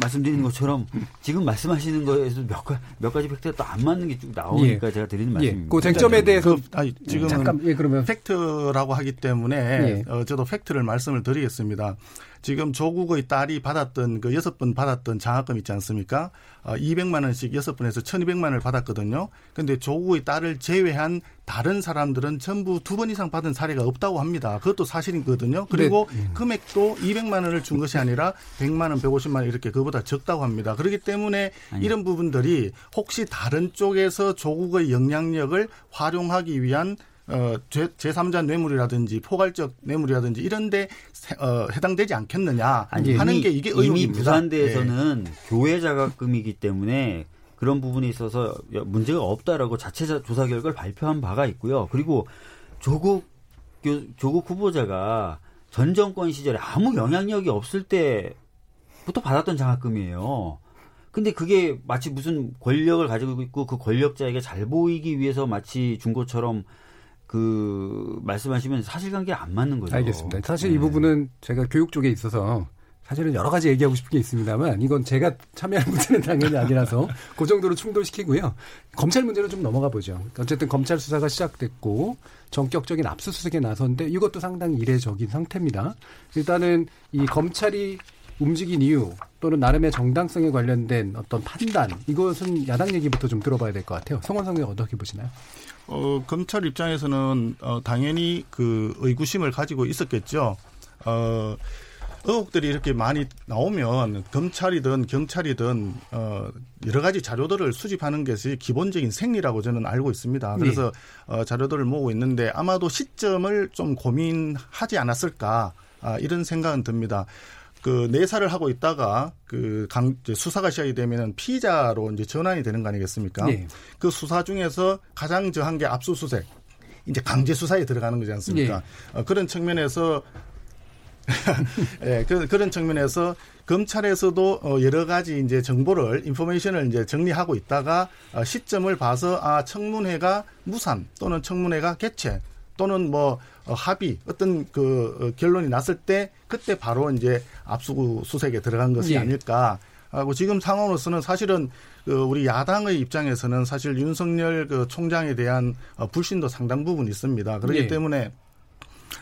말씀드리는 것처럼 지금 말씀하시는 거에서 몇, 가, 몇 가지 팩트가 또 안 맞는 게 쭉 나오니까 예. 제가 드리는 예. 말씀입니다. 예. 그 쟁점에 대해서 그, 아니, 지금 잠깐 예, 그러면 팩트라고 하기 때문에 예. 어, 저도 팩트를 말씀을 드리겠습니다. 지금 조국의 딸이 받았던 그 여섯 번 받았던 장학금 있지 않습니까? 어, 200만 원씩 여섯 번에서 1,200만 원을 받았거든요. 근데 조국의 딸을 제외한 다른 사람들은 전부 두 번 이상 받은 사례가 없다고 합니다. 그것도 사실이거든요. 그리고 네. 금액도 200만 원을 준 것이 아니라 100만 원, 150만 원 이렇게 그보다 적다고 합니다. 그렇기 때문에 아니. 이런 부분들이 혹시 다른 쪽에서 조국의 영향력을 활용하기 위한 어, 제, 제3자 뇌물이라든지 포괄적 뇌물이라든지 이런데 어, 해당되지 않겠느냐 아니, 하는 이미, 게 이게 의혹입니다. 이미 부산대에서는 네. 교회 자각금이기 때문에 그런 부분에 있어서 문제가 없다라고 자체 조사 결과를 발표한 바가 있고요. 그리고 조국 조국 후보자가 전 정권 시절에 아무 영향력이 없을 때부터 받았던 장학금이에요. 근데 그게 마치 무슨 권력을 가지고 있고 그 권력자에게 잘 보이기 위해서 마치 준 것처럼 그 말씀하시면 사실관계 안 맞는 거죠. 알겠습니다. 사실 네. 이 부분은 제가 교육 쪽에 있어서 사실은 여러 가지 얘기하고 싶은 게 있습니다만 이건 제가 참여할 문제는 당연히 아니라서 그 정도로 충돌시키고요. 검찰 문제로 좀 넘어가 보죠. 어쨌든 검찰 수사가 시작됐고 전격적인 압수수색에 나섰는데 이것도 상당히 이례적인 상태입니다. 일단은 이 검찰이 움직인 이유 또는 나름의 정당성에 관련된 어떤 판단 이것은 야당 얘기부터 좀 들어봐야 될 것 같아요. 성원 성님 어떻게 보시나요? 어, 검찰 입장에서는 어, 당연히 그 의구심을 가지고 있었겠죠. 어, 의혹들이 이렇게 많이 나오면 검찰이든 경찰이든 어 여러 가지 자료들을 수집하는 것이 기본적인 생리라고 저는 알고 있습니다. 그래서 네. 어 자료들을 모으고 있는데 아마도 시점을 좀 고민하지 않았을까 아, 이런 생각은 듭니다. 그 내사를 하고 있다가 그 강, 수사가 시작이 되면은 피의자로 이제 전환이 되는 거 아니겠습니까? 네. 그 수사 중에서 가장 저한 게 압수수색. 이제 강제 수사에 들어가는 거지 않습니까? 네. 어, 그런 측면에서 예, 그, 그런 측면에서 검찰에서도 어, 여러 가지 이제 정보를 인포메이션을 이제 정리하고 있다가 어, 시점을 봐서 아 청문회가 무산 또는 청문회가 개최 또는 뭐 어, 합의 어떤 그 결론이 났을 때 그때 바로 이제 압수수색에 들어간 것이 예. 아닐까 하고 지금 상황으로서는 사실은 그 우리 야당의 입장에서는 사실 윤석열 그 총장에 대한 불신도 상당 부분 있습니다. 그렇기 예. 때문에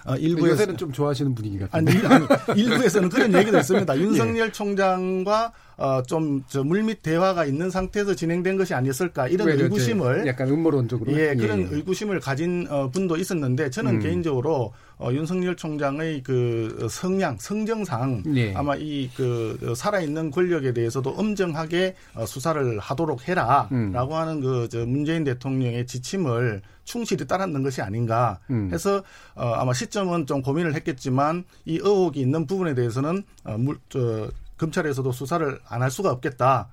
아, 일부에서 요새는 좀 좋아하시는 분위기 같아요. 아니, 아니 일부에서는 그런 얘기도 있습니다. 윤석열 예. 총장과 어, 좀저 물밑 대화가 있는 상태에서 진행된 것이 아니었을까 이런 의구심을 약간 음모론적으로 예, 그런 예. 의구심을 가진 어, 분도 있었는데 저는 음. 개인적으로 어, 윤석열 총장의 그 성향 성정상 예. 아마 이 그 살아있는 권력에 대해서도 엄정하게 어, 수사를 하도록 해라라고 음. 하는 그 저 문재인 대통령의 지침을 충실히 따랐는 것이 아닌가 음. 해서 어, 아마 시점은 좀 고민을 했겠지만 이 의혹이 있는 부분에 대해서는 어, 물, 저, 검찰에서도 수사를 안 할 수가 없겠다.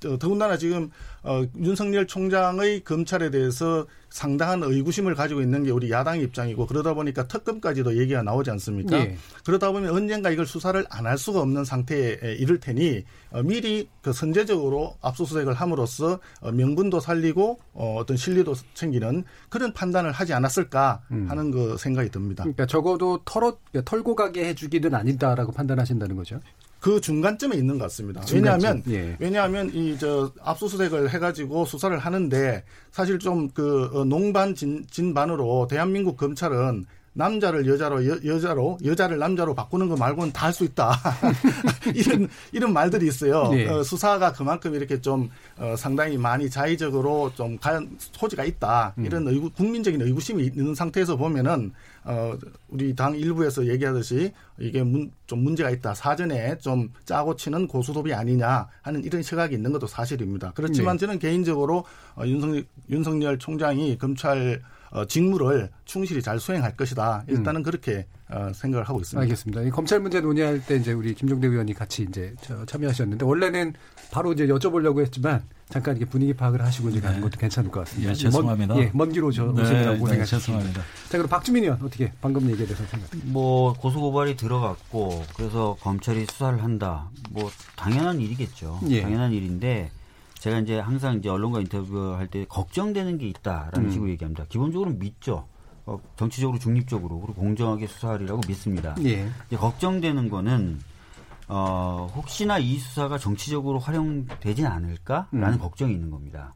더군다나 지금 어, 윤석열 총장의 검찰에 대해서 상당한 의구심을 가지고 있는 게 우리 야당 입장이고 그러다 보니까 특검까지도 얘기가 나오지 않습니까? 예. 그러다 보면 언젠가 이걸 수사를 안 할 수가 없는 상태에 이를 테니 어, 미리 그 선제적으로 압수수색을 함으로써 어, 명분도 살리고 어, 어떤 실리도 챙기는 그런 판단을 하지 않았을까 음. 하는 음. 그 생각이 듭니다. 그러니까 적어도 털어 털고 가게 해주기는 아니다라고 판단하신다는 거죠? 그 중간쯤에 있는 것 같습니다. 왜냐하면 예. 왜냐하면 이 저 압수수색을 해가지고 수사를 하는데 사실 좀그 어, 농반 진, 진반으로 대한민국 검찰은 남자를 여자로 여, 자로 여자를 남자로 바꾸는 거 말고는 다 할 수 있다 이런 이런 말들이 있어요. 네. 어, 수사가 그만큼 이렇게 좀 어, 상당히 많이 자의적으로 좀 소지가 있다 음. 이런 의구, 국민적인 의구심이 있는 상태에서 보면은 어, 우리 당 일부에서 얘기하듯이 이게 문, 좀 문제가 있다. 사전에 좀 짜고 치는 고수톱이 아니냐 하는 이런 시각이 있는 것도 사실입니다. 그렇지만 네. 저는 개인적으로 어, 윤석, 윤석열 총장이 검찰 어, 직무를 충실히 잘 수행할 것이다. 일단은 음. 그렇게 어, 생각을 하고 있습니다. 알겠습니다. 이 검찰 문제 논의할 때 이제 우리 김종대 의원이 같이 이제 참여하셨는데 원래는 바로 이제 여쭤보려고 했지만 잠깐 이렇게 분위기 파악을 하시고 이제 가는 네. 것도 괜찮을 것 같습니다. 예, 죄송합니다. 먼, 예, 먼 길로 저 네, 오시느라고 네, 죄송합니다. 자, 그럼 박주민 의원 어떻게 방금 얘기에 대해서 생각합니까? 뭐 고소 고발이 들어갔고 그래서 검찰이 수사를 한다. 뭐 당연한 일이겠죠. 예. 당연한 일인데 제가 이제 항상 이제 언론과 인터뷰할 때 걱정되는 게 있다라는 음. 식으로 얘기합니다. 기본적으로 믿죠. 어, 정치적으로 중립적으로 그리고 공정하게 수사하리라고 믿습니다. 예. 이제 걱정되는 거는 어, 혹시나 이 수사가 정치적으로 활용되진 않을까라는 음. 걱정이 있는 겁니다.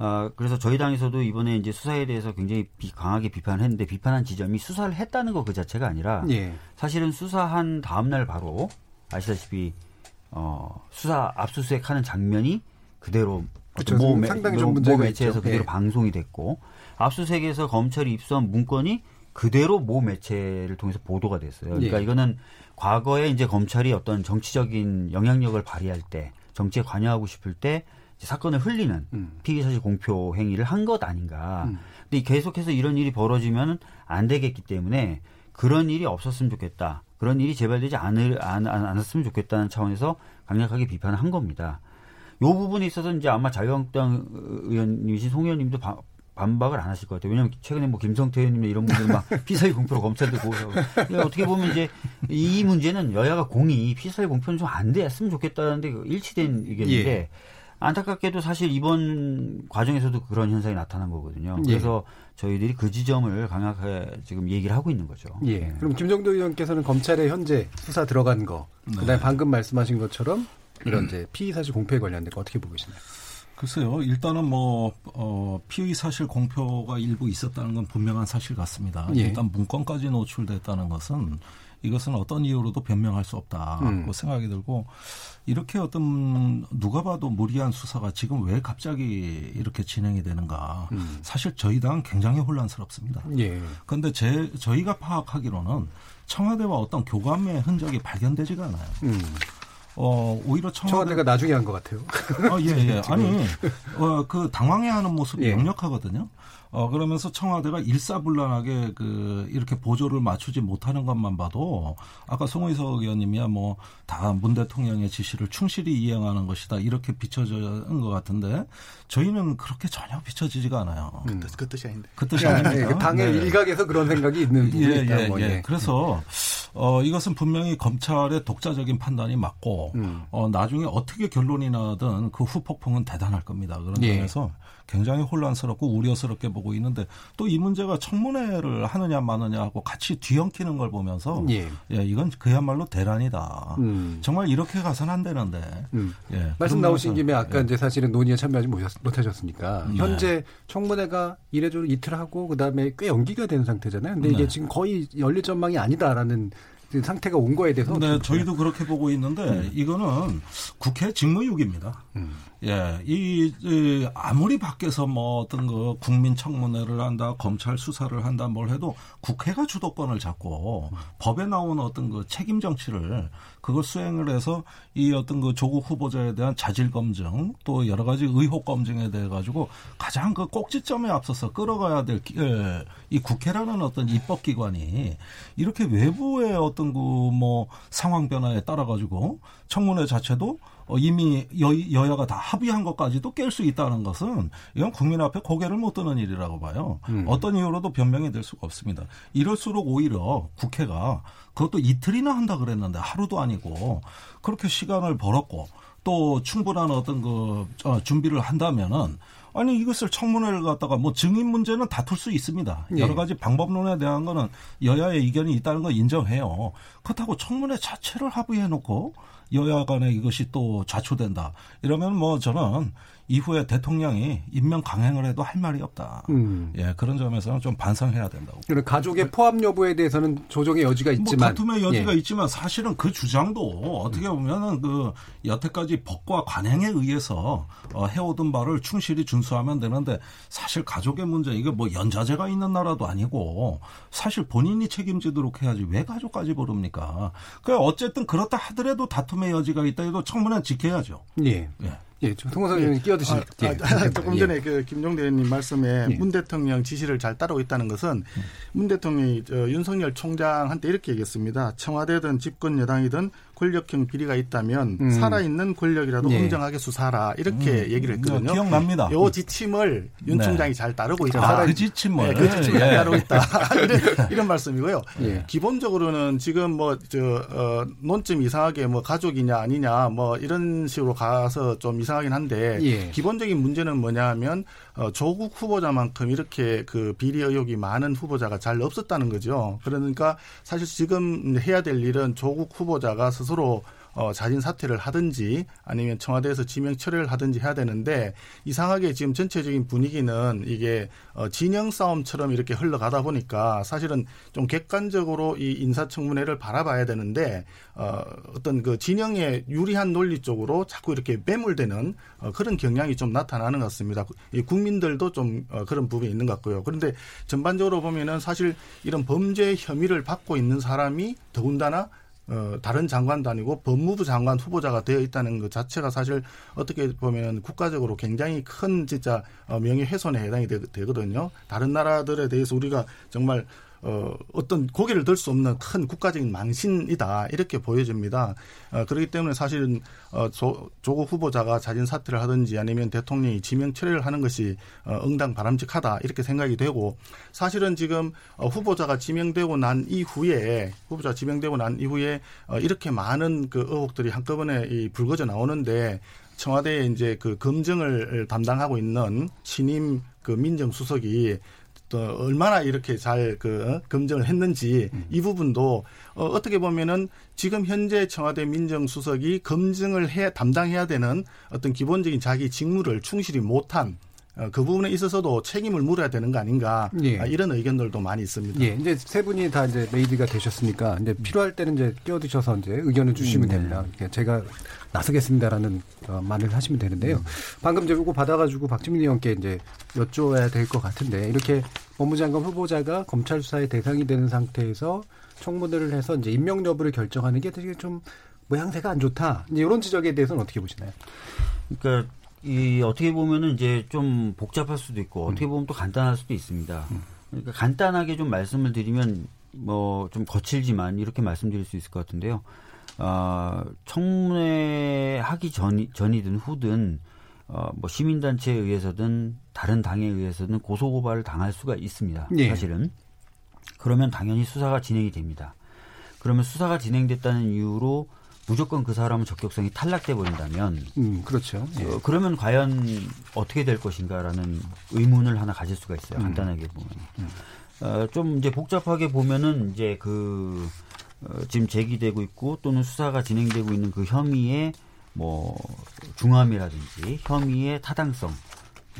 어, 그래서 저희 당에서도 이번에 이제 수사에 대해서 굉장히 비, 강하게 비판을 했는데 비판한 지점이 수사를 했다는 것그 자체가 아니라 예. 사실은 수사한 다음 날 바로 아시다시피 어, 수사 압수수색하는 장면이 그대로 그렇죠. 모, 상당히 좀 문제가 모 매체에서 있죠. 그대로 네. 방송이 됐고 압수수색에서 검찰이 입수한 문건이 그대로 모 매체를 통해서 보도가 됐어요. 그러니까 예. 이거는 과거에 이제 검찰이 어떤 정치적인 영향력을 발휘할 때 정치에 관여하고 싶을 때 사건을 흘리는 음. 피의 사실 공표 행위를 한 것 아닌가. 음. 근데 계속해서 이런 일이 벌어지면 안 되겠기 때문에 그런 일이 없었으면 좋겠다. 그런 일이 재발되지 않을, 안, 않았으면 좋겠다는 차원에서 강력하게 비판을 한 겁니다. 요 부분에 있어서 이제 아마 자유한국당 의원님이신 송 의원님도 바, 반박을 안 하실 것 같아요. 왜냐하면 최근에 뭐 김성태 의원님 이런 분들 막 피사위 공표로 검찰도 고소하고 그러니까 어떻게 보면 이제 이 문제는 여야가 공이 피사위 공표는 좀 안 됐으면 좋겠다는데 그 일치된 의견인데 예. 안타깝게도 사실 이번 과정에서도 그런 현상이 나타난 거거든요. 예. 그래서 저희들이 그 지점을 강하게 지금 얘기를 하고 있는 거죠. 예. 그럼 김정도 의원께서는 검찰에 현재 수사 들어간 거, 네. 그다음에 방금 말씀하신 것처럼 이런 이제 피의 사실 공표에 관련된 거 어떻게 보고 계시나요? 글쎄요. 일단은 뭐 어, 피의 사실 공표가 일부 있었다는 건 분명한 사실 같습니다. 예. 일단 문건까지 노출됐다는 것은 이것은 어떤 이유로도 변명할 수 없다고 음. 생각이 들고 이렇게 어떤 누가 봐도 무리한 수사가 지금 왜 갑자기 이렇게 진행이 되는가. 음. 사실 저희 당은 굉장히 혼란스럽습니다. 예. 그런데 제 저희가 파악하기로는 청와대와 어떤 교감의 흔적이 발견되지가 않아요. 음. 어, 오히려 청와대... 가 나중에 한 것 같아요. 아, 예, 예. 아니, 어, 그 당황해하는 모습이 예. 역력하거든요. 어, 그러면서 청와대가 일사불란하게 그 이렇게 보조를 맞추지 못하는 것만 봐도 아까 송의석 의원님이야 뭐 다 문 대통령의 지시를 충실히 이행하는 것이다 이렇게 비춰지는 것 같은데 저희는 그렇게 전혀 비춰지지가 않아요. 음. 그, 뜻이 아닌데. 그 뜻이 아닙니다. 네, 당의 네. 일각에서 그런 생각이 있는 부분이 예, 있다. 예, 뭐, 예. 예. 그래서 어, 이것은 분명히 검찰의 독자적인 판단이 맞고 음. 어, 나중에 어떻게 결론이 나든 그 후폭풍은 대단할 겁니다. 그런 예. 점에서 굉장히 혼란스럽고 우려스럽게 보고 있는데 또 이 문제가 청문회를 하느냐 마느냐 하고 같이 뒤엉키는 걸 보면서 예, 예 이건 그야말로 대란이다. 음. 정말 이렇게 가서는 안 되는데. 음. 예, 말씀 나오신 김에 아까 예. 이제 사실은 논의에 참여하지 못하셨으니까 네. 현재 청문회가 이례적으로 이틀 하고 그다음에 꽤 연기가 된 상태잖아요. 근데 이게 네. 지금 거의 열릴 전망이 아니다라는 상태가 온 거에 대해서 네, 저희도 그렇게 보고 있는데 음. 이거는 국회 직무유기입니다. 음. 예, 이, 이, 아무리 밖에서 뭐 어떤 그 국민 청문회를 한다, 검찰 수사를 한다, 뭘 해도 국회가 주도권을 잡고 음. 법에 나온 어떤 그 책임 정치를 그걸 수행을 해서 이 어떤 그 조국 후보자에 대한 자질 검증 또 여러 가지 의혹 검증에 대해 가지고 가장 그 꼭지점에 앞서서 끌어가야 될이 예, 국회라는 어떤 입법 기관이 이렇게 외부의 어떤 그 뭐 상황 변화에 따라 가지고 청문회 자체도 어, 이미 여, 여야가 다 합의한 것까지도 깰 수 있다는 것은 이건 국민 앞에 고개를 못 드는 일이라고 봐요. 음. 어떤 이유로도 변명이 될 수가 없습니다. 이럴수록 오히려 국회가 그것도 이틀이나 한다 그랬는데 하루도 아니고 그렇게 시간을 벌었고 또 충분한 어떤 그 어, 준비를 한다면은 아니 이것을 청문회를 갖다가 뭐 증인 문제는 다툴 수 있습니다. 예. 여러 가지 방법론에 대한 거는 여야의 의견이 있다는 걸 인정해요. 그렇다고 청문회 자체를 합의해 놓고 여야 간에 이것이 또 좌초된다. 이러면 뭐 저는 이후에 대통령이 임명 강행을 해도 할 말이 없다. 음. 예, 그런 점에서는 좀 반성해야 된다고. 그럼 가족의 포함 여부에 대해서는 조정의 여지가 뭐 있지만. 뭐 다툼의 여지가 예. 있지만 사실은 그 주장도 어떻게 보면은 그 여태까지 법과 관행에 의해서 어, 해오던 바를 충실히 준수하면 되는데 사실 가족의 문제 이게 뭐 연자제가 있는 나라도 아니고 사실 본인이 책임지도록 해야지 왜 가족까지 부릅니까? 그 어쨌든 그렇다 하더라도 다툼의 여지가 있다 해도 청문회 지켜야죠. 예. 예. 예, 송호석 의원님 예. 끼어드실 아, 예. 아, 조금 전에 예. 그 김종대 의원님 말씀에 예. 문 대통령 지시를 잘 따르고 있다는 것은 음. 문 대통령이 저 윤석열 총장한테 이렇게 얘기했습니다. 청와대든 집권 여당이든 권력형 비리가 있다면 음. 살아있는 권력이라도 네. 공정하게 수사하라 이렇게 음. 얘기를 했거든요. 기억납니다. 요 지침을 윤 네. 총장이 잘 따르고 있다. 아, 그 지침을. 네, 그 지침을 예. 따르고 있다. 이런, 이런, 말씀이고요. 예. 기본적으로는 지금 뭐저 어, 논점 이상하게 뭐 가족이냐 아니냐 뭐 이런 식으로 가서 좀 이상하긴 한데 예. 기본적인 문제는 뭐냐하면 어, 조국 후보자만큼 이렇게 그 비리 의혹이 많은 후보자가 잘 없었다는 거죠. 그러니까 사실 지금 해야 될 일은 조국 후보자가 스스로 어, 자진 사퇴를 하든지 아니면 청와대에서 지명 철회를 하든지 해야 되는데 이상하게 지금 전체적인 분위기는 이게 어, 진영 싸움처럼 이렇게 흘러가다 보니까 사실은 좀 객관적으로 이 인사청문회를 바라봐야 되는데 어, 어떤 그 진영에 유리한 논리 쪽으로 자꾸 이렇게 매몰되는 어, 그런 경향이 좀 나타나는 것 같습니다. 이 국민들도 좀 어, 그런 부분이 있는 것 같고요. 그런데 전반적으로 보면은 사실 이런 범죄 혐의를 받고 있는 사람이 더군다나 어, 다른 장관도 아니고 법무부 장관 후보자가 되어 있다는 것 자체가 사실 어떻게 보면 국가적으로 굉장히 큰 진짜 어, 명예훼손에 해당이 되, 되거든요. 다른 나라들에 대해서 우리가 정말 어, 어떤 고개를 들 수 없는 큰 국가적인 망신이다 이렇게 보여집니다. 어, 그렇기 때문에 사실은 어, 조, 조국 후보자가 자진 사퇴를 하든지 아니면 대통령이 지명 철회를 하는 것이 어, 응당 바람직하다 이렇게 생각이 되고 사실은 지금 어, 후보자가 지명되고 난 이후에 후보자 지명되고 난 이후에 어, 이렇게 많은 그 의혹들이 한꺼번에 이 불거져 나오는데 청와대에 이제 그 검증을 담당하고 있는 신임 그 민정수석이 또 얼마나 이렇게 잘그 어, 검증을 했는지 음. 이 부분도 어, 어떻게 보면은 지금 현재 청와대 민정수석이 검증을 해 담당해야 되는 어떤 기본적인 자기 직무를 충실히 못한 어, 그 부분에 있어서도 책임을 물어야 되는 거 아닌가 예. 아, 이런 의견들도 많이 있습니다. 예, 이제 세 분이 다 이제 made가 되셨으니까 이제 필요할 때는 이제 끼어드셔서 이제 의견을 주시면 음, 네. 됩니다. 제가 나서겠습니다라는 어, 말을 하시면 되는데요. 음. 방금 이제 이거 받아가지고 박주민 의원께 이제 여쭤야 될 것 같은데 이렇게 법무장관 후보자가 검찰 수사의 대상이 되는 상태에서 청문회를 해서 이제 임명 여부를 결정하는 게 되게 좀 모양새가 안 좋다. 이제 이런 지적에 대해서는 어떻게 보시나요? 그러니까 이 어떻게 보면은 이제 좀 복잡할 수도 있고 어떻게 음. 보면 또 간단할 수도 있습니다. 음. 그러니까 간단하게 좀 말씀을 드리면 뭐 좀 거칠지만 이렇게 말씀드릴 수 있을 것 같은데요. 어, 청문회 하기 전, 전이든 후든 어, 뭐 시민단체에 의해서든 다른 당에 의해서든 고소고발을 당할 수가 있습니다. 예. 사실은. 그러면 당연히 수사가 진행이 됩니다. 그러면 수사가 진행됐다는 이유로 무조건 그 사람은 적격성이 탈락돼 버린다면, 음, 그렇죠. 예. 어, 그러면 과연 어떻게 될 것인가라는 의문을 하나 가질 수가 있어요. 음. 간단하게 보면. 음. 어, 좀 이제 복잡하게 보면은 이제 그 어, 지금 제기되고 있고 또는 수사가 진행되고 있는 그 혐의의 뭐 중함이라든지 혐의의 타당성,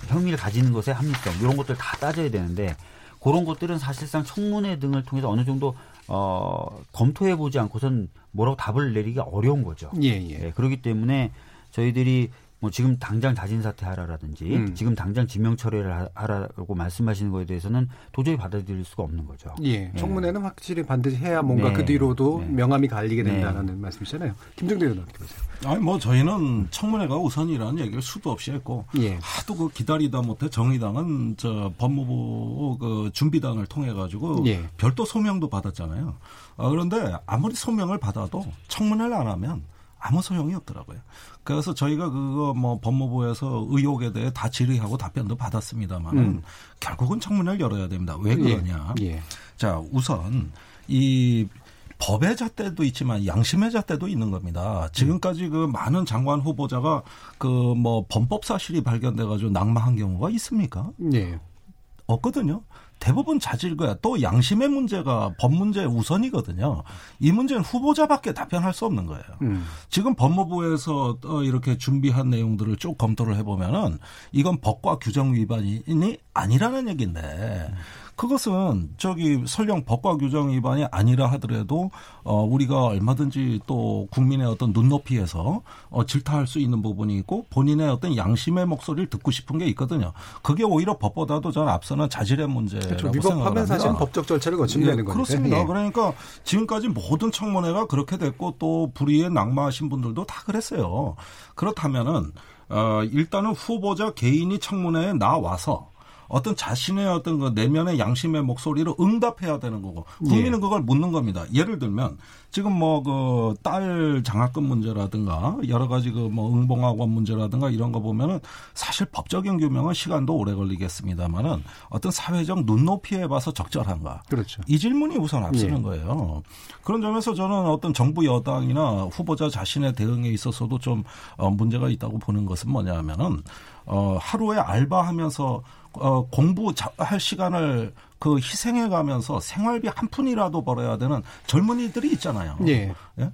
혐의를 가지는 것의 합리성 이런 것들 다 따져야 되는데 그런 것들은 사실상 청문회 등을 통해서 어느 정도 어, 검토해 보지 않고선 뭐라고 답을 내리기가 어려운 거죠. 예, 예. 예, 그렇기 때문에 저희들이 뭐 지금 당장 자진 사퇴하라라든지 음. 지금 당장 지명 철회를 하라고 말씀하시는 거에 대해서는 도저히 받아들일 수가 없는 거죠. 예. 예. 청문회는 확실히 반드시 해야 뭔가 네. 그 뒤로도 네. 명함이 갈리게 네. 된다는 네. 말씀이시잖아요. 김정대 의원 어떻게 보세요? 아니 뭐 저희는 청문회가 우선이라는 얘기를 수도 없이 했고 예. 하도 그 기다리다 못해 정의당은 저 법무부 그 준비단을 통해 가지고 예. 별도 소명도 받았잖아요. 아, 그런데 아무리 소명을 받아도 청문회를 안 하면 아무 소용이 없더라고요. 그래서 저희가 그거 뭐 법무부에서 의혹에 대해 다 질의하고 답변도 받았습니다만 음. 결국은 청문회를 열어야 됩니다. 왜 예. 그러냐? 예. 예. 자, 우선 이 법의 잣대도 있지만 양심의 잣대도 있는 겁니다. 지금까지 그 많은 장관 후보자가 그 뭐 범법 사실이 발견돼 가지고 낙마한 경우가 있습니까? 네. 없거든요. 대부분 자질 거야. 또 양심의 문제가 법 문제 우선이거든요. 이 문제는 후보자밖에 답변할 수 없는 거예요. 음. 지금 법무부에서 이렇게 준비한 내용들을 쭉 검토를 해보면은 이건 법과 규정 위반이 아니라는 얘기인데 음. 그것은 저기 설령 법과 규정 위반이 아니라 하더라도 어 우리가 얼마든지 또 국민의 어떤 눈높이에서 어 질타할 수 있는 부분이 있고 본인의 어떤 양심의 목소리를 듣고 싶은 게 있거든요. 그게 오히려 법보다도 저는 앞서는 자질의 문제라고 그렇죠. 위법하면 사실 법적 절차를 거치면 예, 되는 거니까. 그렇습니다. 예. 그러니까 지금까지 모든 청문회가 그렇게 됐고 또 불의에 낙마하신 분들도 다 그랬어요. 그렇다면은 어 일단은 후보자 개인이 청문회에 나와서 어떤 자신의 어떤 그 내면의 양심의 목소리로 응답해야 되는 거고 국민은 예. 그걸 묻는 겁니다. 예를 들면 지금 뭐 그 딸 장학금 문제라든가 여러 가지 그 뭐 응봉학원 문제라든가 이런 거 보면은 사실 법적인 규명은 시간도 오래 걸리겠습니다만은 어떤 사회적 눈높이에 봐서 적절한가? 그렇죠. 이 질문이 우선 앞서는 예. 거예요. 그런 점에서 저는 어떤 정부 여당이나 후보자 자신의 대응에 있어서도 좀 어, 문제가 있다고 보는 것은 뭐냐면은 어 하루에 알바하면서 어, 공부할 시간을 그 희생해 가면서 생활비 한 푼이라도 벌어야 되는 젊은이들이 있잖아요. 예. 예?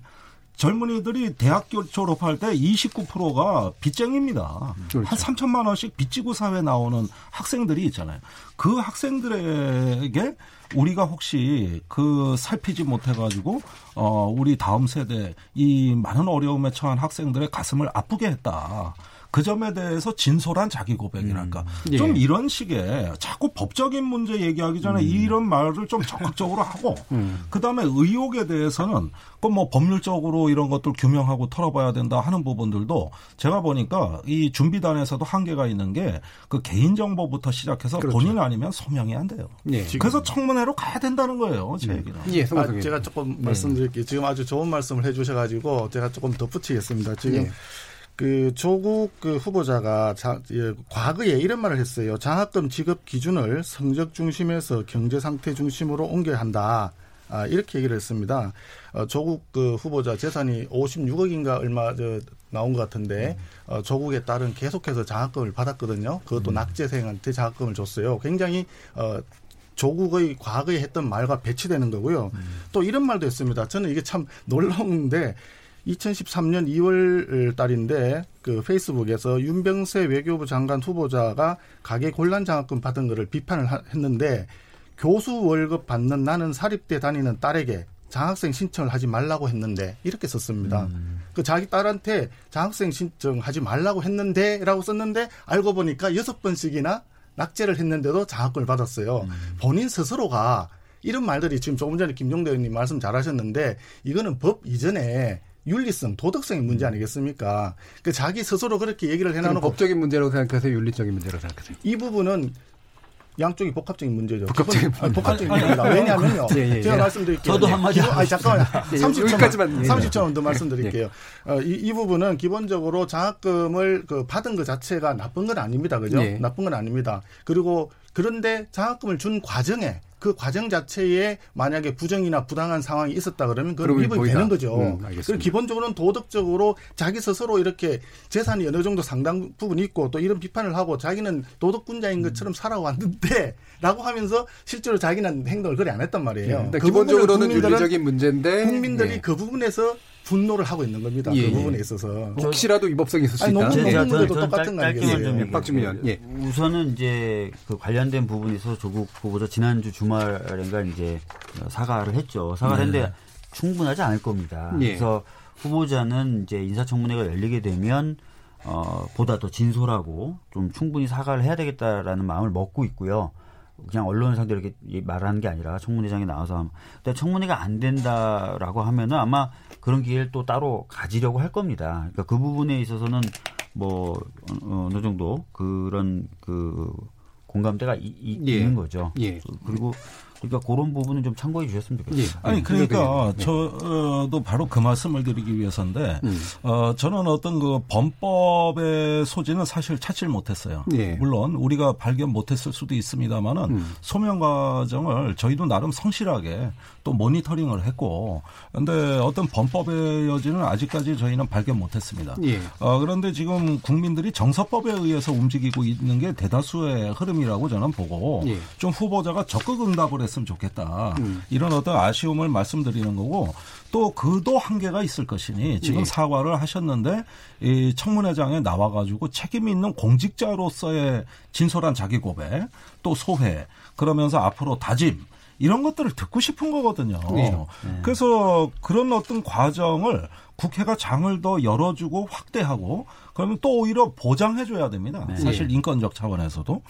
젊은이들이 대학교 졸업할 때 29%가 빚쟁입니다. 그렇죠. 한 3천만 원씩 빚지고 사회 나오는 학생들이 있잖아요. 그 학생들에게 우리가 혹시 그 살피지 못해가지고 어 우리 다음 세대 이 많은 어려움에 처한 학생들의 가슴을 아프게 했다. 그 점에 대해서 진솔한 자기 고백이랄까. 음. 예. 좀 이런 식의 자꾸 법적인 문제 얘기하기 전에 음. 이런 말을 좀 적극적으로 하고 음. 그다음에 의혹에 대해서는 그뭐 법률적으로 이런 것들 규명하고 털어봐야 된다 하는 부분들도 제가 보니까 이 준비단에서도 한계가 있는 게 그 개인정보부터 시작해서 그렇죠. 본인 아니면 소명이 안 돼요. 예. 그래서 청문회로 가야 된다는 거예요. 제 네. 얘기는. 예, 아, 제가 조금 네. 말씀드릴게요. 지금 아주 좋은 말씀을 해주셔가지고 제가 조금 덧붙이겠습니다. 지금 예. 그 조국 그 후보자가 자, 예, 과거에 이런 말을 했어요. 장학금 지급 기준을 성적 중심에서 경제 상태 중심으로 옮겨야 한다. 아, 이렇게 얘기를 했습니다. 어, 조국 그 후보자 재산이 56억인가 얼마 저 나온 것 같은데 음. 어, 조국의 딸은 계속해서 장학금을 받았거든요. 그것도 음. 낙제생한테 장학금을 줬어요. 굉장히 어, 조국의 과거에 했던 말과 배치되는 거고요. 음. 또 이런 말도 했습니다. 저는 이게 참 놀라운데 2013년 2월 달인데 그 페이스북에서 윤병세 외교부 장관 후보자가 가계 곤란 장학금 받은 거를 비판을 했는데 교수 월급 받는 나는 사립대 다니는 딸에게 장학생 신청을 하지 말라고 했는데 이렇게 썼습니다. 음. 그 자기 딸한테 장학생 신청하지 말라고 했는데라고 썼는데 알고 보니까 여섯 번씩이나 낙제를 했는데도 장학금을 받았어요. 음. 본인 스스로가 이런 말들이 지금 조금 전에 김종대 의원님 말씀 잘하셨는데 이거는 법 이전에 윤리성, 도덕성의 문제 음. 아니겠습니까? 그 자기 스스로 그렇게 얘기를 해놔놓고 법적인 문제라고 생각하세요, 윤리적인 문제라고 생각하세요? 이 부분은 양쪽이 복합적인 문제죠. 복합적인, 기본, 복합적인 문제입니다. 왜냐하면요. 예, 예, 제가 예. 말씀드릴게요. 저도 한마디. 아 잠깐만. 30초만, 30초만 더 말씀드릴게요. 어, 이, 이 부분은 기본적으로 장학금을 그 받은 것 자체가 나쁜 건 아닙니다. 그죠? 나쁜 건 아닙니다. 그리고 그런데 장학금을 준 과정에 그 과정 자체에 만약에 부정이나 부당한 상황이 있었다 그러면 그건 위법이 되는 거죠. 음, 그리고 기본적으로는 도덕적으로 자기 스스로 이렇게 재산이 어느 정도 상당 부분 있고 또 이런 비판을 하고 자기는 도덕군자인 것처럼 살아왔는데 라고 하면서 실제로 자기는 행동을 그래 안 했단 말이에요. 네, 그 기본적으로는 윤리적인 문제인데 국민들이 네. 그 부분에서 분노를 하고 있는 겁니다. 그 예, 그 부분에 있어서 혹시라도 위법성이 있을 수 있다. 논문 문제도 똑같은 거 아니겠어요? 박주민 예. 우선은 이제 그 관련된 부분에 서 조국 후보자 지난주 주말인가 이제 사과를 했죠. 사과를 네. 했는데 충분하지 않을 겁니다. 예. 그래서 후보자는 이제 인사청문회가 열리게 되면 어, 보다 더 진솔하고 좀 충분히 사과를 해야 되겠다라는 마음을 먹고 있고요. 그냥 언론 상대로 이렇게 말하는 게 아니라 청문회장에 나와서 근데 청문회가 안 된다라고 하면은 아마 그런 기회를 또 따로 가지려고 할 겁니다. 그러니까 그 부분에 있어서는 뭐 어느 정도 그런 그 공감대가 이, 이, 예. 있는 거죠. 예. 그리고 그러니까 그런 부분은 좀 참고해 주셨으면 좋겠어요. 예. 아니 그러니까 네. 저도 바로 그 말씀을 드리기 위해서인데 음. 어 저는 어떤 그 범법의 소지는 사실 찾질 못했어요. 예. 물론 우리가 발견 못했을 수도 있습니다만은 음. 소명 과정을 저희도 나름 성실하게 또 모니터링을 했고 근데 어떤 범법의 여지는 아직까지 저희는 발견 못했습니다. 예. 어, 그런데 지금 국민들이 정서법에 의해서 움직이고 있는 게 대다수의 흐름이라고 저는 보고 예. 좀 후보자가 적극 응답을 했으면 좋겠다. 음. 이런 어떤 아쉬움을 말씀드리는 거고 또 그도 한계가 있을 것이니 지금 예. 사과를 하셨는데 이 청문회장에 나와 가지고 책임 있는 공직자로서의 진솔한 자기 고백 또 소회 그러면서 앞으로 다짐 이런 것들을 듣고 싶은 거거든요. 네. 그래서 그런 어떤 과정을 국회가 장을 더 열어주고 확대하고 그러면 또 오히려 보장해줘야 됩니다. 네. 사실 인권적 차원에서도.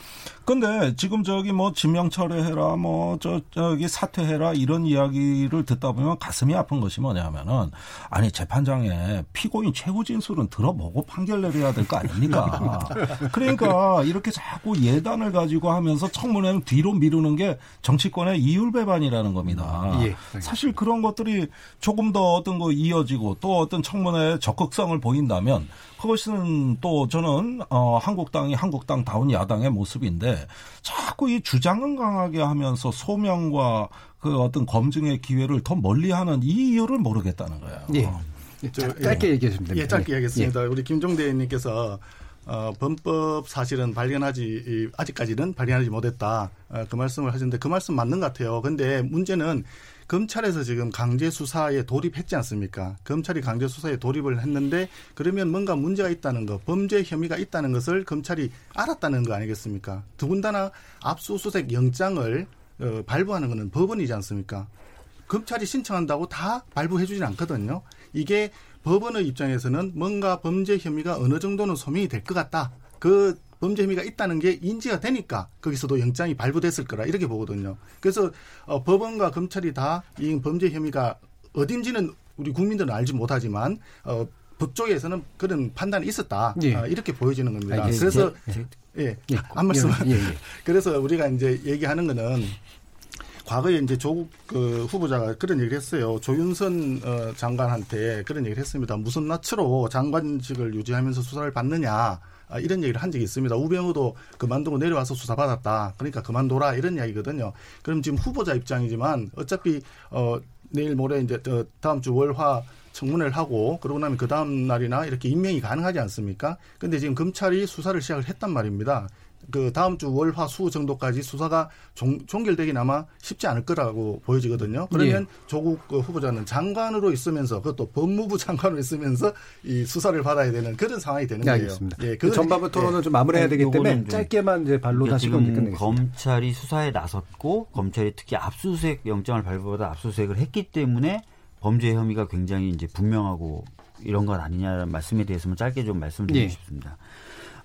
근데 지금 저기 뭐 진명 철회해라, 뭐 저 저기 사퇴해라 이런 이야기를 듣다 보면 가슴이 아픈 것이 뭐냐면은 아니 재판장에 피고인 최후 진술은 들어보고 판결 내려야 될 거 아닙니까? 그러니까 이렇게 자꾸 예단을 가지고 하면서 청문회는 뒤로 미루는 게 정치권의 이율배반이라는 겁니다. 예. 사실 그런 것들이 조금 더 어떤 거 이어지고 또 어떤 청문회에 적극성을 보인다면 그것은 또 저는 어 한국당이 한국당다운 야당의 모습인데 자꾸 이 주장은 강하게 하면서 소명과 그 어떤 검증의 기회를 더 멀리하는 이 이유를 모르겠다는 거예요. 예. 저, 짧게 예. 얘기해 주면 됩니다. 예, 짧게 얘기하겠습니다. 예. 우리 김종대 님께서 어, 범법 사실은 발견하지 아직까지는 발견하지 못했다 어, 그 말씀을 하셨는데 그 말씀 맞는 것 같아요. 근데 문제는 검찰에서 지금 강제 수사에 돌입했지 않습니까? 검찰이 강제 수사에 돌입을 했는데 그러면 뭔가 문제가 있다는 거, 범죄 혐의가 있다는 것을 검찰이 알았다는 거 아니겠습니까? 더군다나 압수수색 영장을 어, 발부하는 것은 법원이지 않습니까? 검찰이 신청한다고 다 발부해주지는 않거든요. 이게 법원의 입장에서는 뭔가 범죄 혐의가 어느 정도는 소명이 될 것 같다. 그 범죄 혐의가 있다는 게 인지가 되니까 거기서도 영장이 발부됐을 거라 이렇게 보거든요. 그래서 어, 법원과 검찰이 다 이 범죄 혐의가 어딘지는 우리 국민들은 알지 못하지만 어, 법쪽에서는 그런 판단이 있었다 예. 어, 이렇게 보여지는 겁니다. 아, 예. 그래서 예, 예. 예. 한 말씀. 예, 예. 그래서 우리가 이제 얘기하는 거는 과거에 이제 조국 그 후보자가 그런 얘기를 했어요. 조윤선 어, 장관한테 그런 얘기를 했습니다. 무슨 낯으로 장관직을 유지하면서 수사를 받느냐. 아, 이런 얘기를 한 적이 있습니다. 우병우도 그만두고 내려와서 수사받았다. 그러니까 그만둬라 이런 이야기거든요. 그럼 지금 후보자 입장이지만 어차피 어 내일 모레 이제 다음 주 월화 청문회를 하고 그러고 나면 그 다음 날이나 이렇게 임명이 가능하지 않습니까? 근데 지금 검찰이 수사를 시작을 했단 말입니다. 그 다음 주 월, 화, 수 정도까지 수사가 종, 종결되긴 아마 쉽지 않을 거라고 보여지거든요. 그러면 예. 조국 그 후보자는 장관으로 있으면서 그것도 법무부 장관으로 있으면서 이 수사를 받아야 되는 그런 상황이 되는 네, 거예요. 알겠습니다. 예, 그 전반부 토론은 예. 좀 마무리해야 되기 때문에 짧게만 이제 발로 다시 지금 검찰이 수사에 나섰고 검찰이 특히 압수수색 영장을 발부받아 압수수색을 했기 때문에 범죄 혐의가 굉장히 이제 분명하고 이런 건 아니냐는 말씀에 대해서만 짧게 좀 말씀드리고 예. 싶습니다.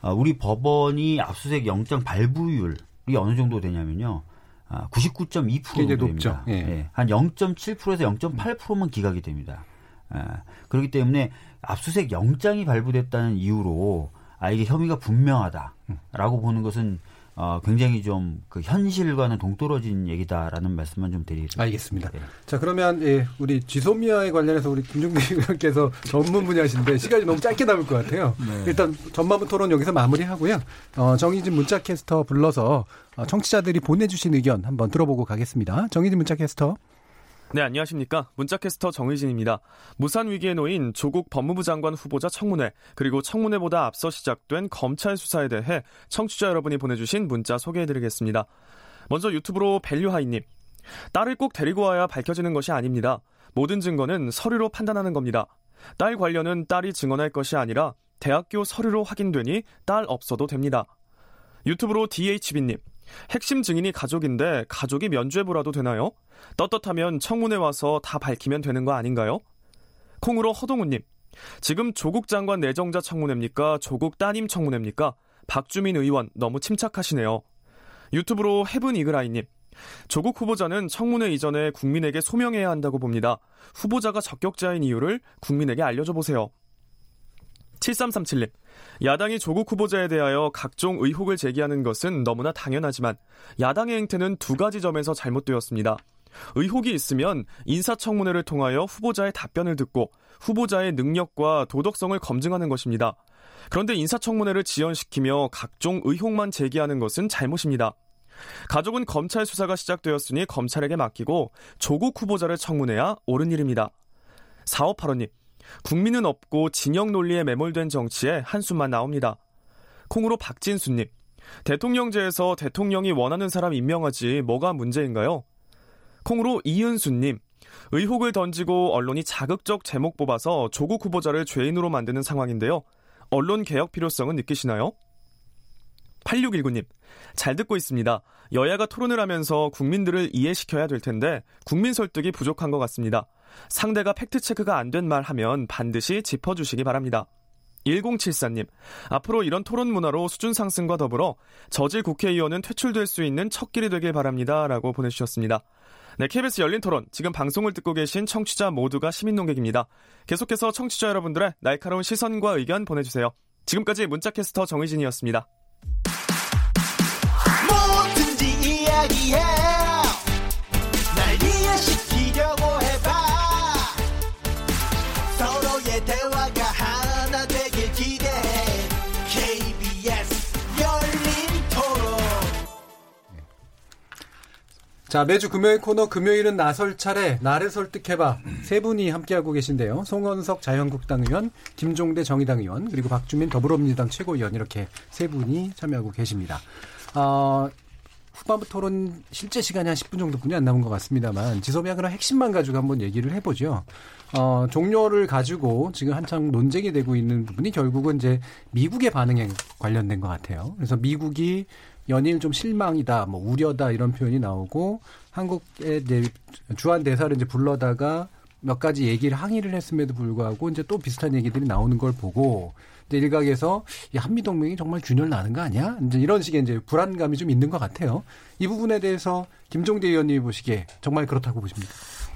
어, 우리 법원이 압수수색 영장 발부율이 어느 정도 되냐면요. 아, 99.2% 됩니다. 예. 예. 한 0.7%에서 0.8%만 기각이 됩니다. 아, 그렇기 때문에 압수수색 영장이 발부됐다는 이유로 아 이게 혐의가 분명하다라고 보는 것은 어, 굉장히 좀 그 현실과는 동떨어진 얘기다라는 말씀만 좀 드리겠습니다. 알겠습니다. 네. 자 그러면 예, 우리 지소미아에 관련해서 우리 김종대 의원께서 전문 분야신데 시간이 너무 짧게 남을 것 같아요. 네. 일단 전반부 토론 여기서 마무리하고요. 어, 정희진 문자캐스터 불러서 어, 청취자들이 보내주신 의견 한번 들어보고 가겠습니다. 정희진 문자캐스터. 네, 안녕하십니까. 문자캐스터 정의진입니다. 무산 위기에 놓인 조국 법무부 장관 후보자 청문회, 그리고 청문회보다 앞서 시작된 검찰 수사에 대해 청취자 여러분이 보내주신 문자 소개해드리겠습니다. 먼저 유튜브로 밸류하이님. 딸을 꼭 데리고 와야 밝혀지는 것이 아닙니다. 모든 증거는 서류로 판단하는 겁니다. 딸 관련은 딸이 증언할 것이 아니라 대학교 서류로 확인되니 딸 없어도 됩니다. 유튜브로 DHB님. 핵심 증인이 가족인데 가족이 면죄부라도 되나요? 떳떳하면 청문회 와서 다 밝히면 되는 거 아닌가요? 콩으로 허동우님. 지금 조국 장관 내정자 청문회입니까? 조국 따님 청문회입니까? 박주민 의원 너무 침착하시네요. 유튜브로 헤븐 이그라이님. 조국 후보자는 청문회 이전에 국민에게 소명해야 한다고 봅니다. 후보자가 적격자인 이유를 국민에게 알려줘 보세요. 7337님. 야당이 조국 후보자에 대하여 각종 의혹을 제기하는 것은 너무나 당연하지만 야당의 행태는 두 가지 점에서 잘못되었습니다. 의혹이 있으면 인사청문회를 통하여 후보자의 답변을 듣고 후보자의 능력과 도덕성을 검증하는 것입니다. 그런데 인사청문회를 지연시키며 각종 의혹만 제기하는 것은 잘못입니다. 가족은 검찰 수사가 시작되었으니 검찰에게 맡기고 조국 후보자를 청문해야 옳은 일입니다. 4585님, 국민은 없고 진영 논리에 매몰된 정치에 한숨만 나옵니다. 콩으로 박진수님, 대통령제에서 대통령이 원하는 사람 임명하지 뭐가 문제인가요? 콩으로 이은수님, 의혹을 던지고 언론이 자극적 제목 뽑아서 조국 후보자를 죄인으로 만드는 상황인데요. 언론 개혁 필요성은 느끼시나요? 8619님, 잘 듣고 있습니다. 여야가 토론을 하면서 국민들을 이해시켜야 될 텐데 국민 설득이 부족한 것 같습니다. 상대가 팩트체크가 안 된 말 하면 반드시 짚어주시기 바랍니다. 1074님, 앞으로 이런 토론 문화로 수준 상승과 더불어 저질 국회의원은 퇴출될 수 있는 첫 길이 되길 바랍니다. 라고 보내주셨습니다. 네, KBS 열린 토론. 지금 방송을 듣고 계신 청취자 모두가 시민 농객입니다. 계속해서 청취자 여러분들의 날카로운 시선과 의견 보내주세요. 지금까지 문자캐스터 정의진이었습니다. 뭐든지 이야기해. 자, 매주 금요일 코너 금요일은 나설 차례 나를 설득해봐 세 분이 함께하고 계신데요. 송원석 자유한국당 의원, 김종대 정의당 의원, 그리고 박주민 더불어민주당 최고위원 이렇게 세 분이 참여하고 계십니다. 어, 후반부 토론 실제 시간이 한 10분 정도뿐이 안 남은 것 같습니다만 지소미아 그런 핵심만 가지고 한번 얘기를 해보죠. 어, 종료를 가지고 지금 한창 논쟁이 되고 있는 부분이 결국은 이제 미국의 반응에 관련된 것 같아요. 그래서 미국이 연일 좀 실망이다, 뭐 우려다 이런 표현이 나오고 한국의 주한 대사를 이제 불러다가 몇 가지 얘기를 항의를 했음에도 불구하고 이제 또 비슷한 얘기들이 나오는 걸 보고 이제 일각에서 이 한미 동맹이 정말 균열 나는 거 아니야? 이제 이런 식의 이제 불안감이 좀 있는 것 같아요. 이 부분에 대해서 김종대 의원님이 보시기에 정말 그렇다고 보십니까?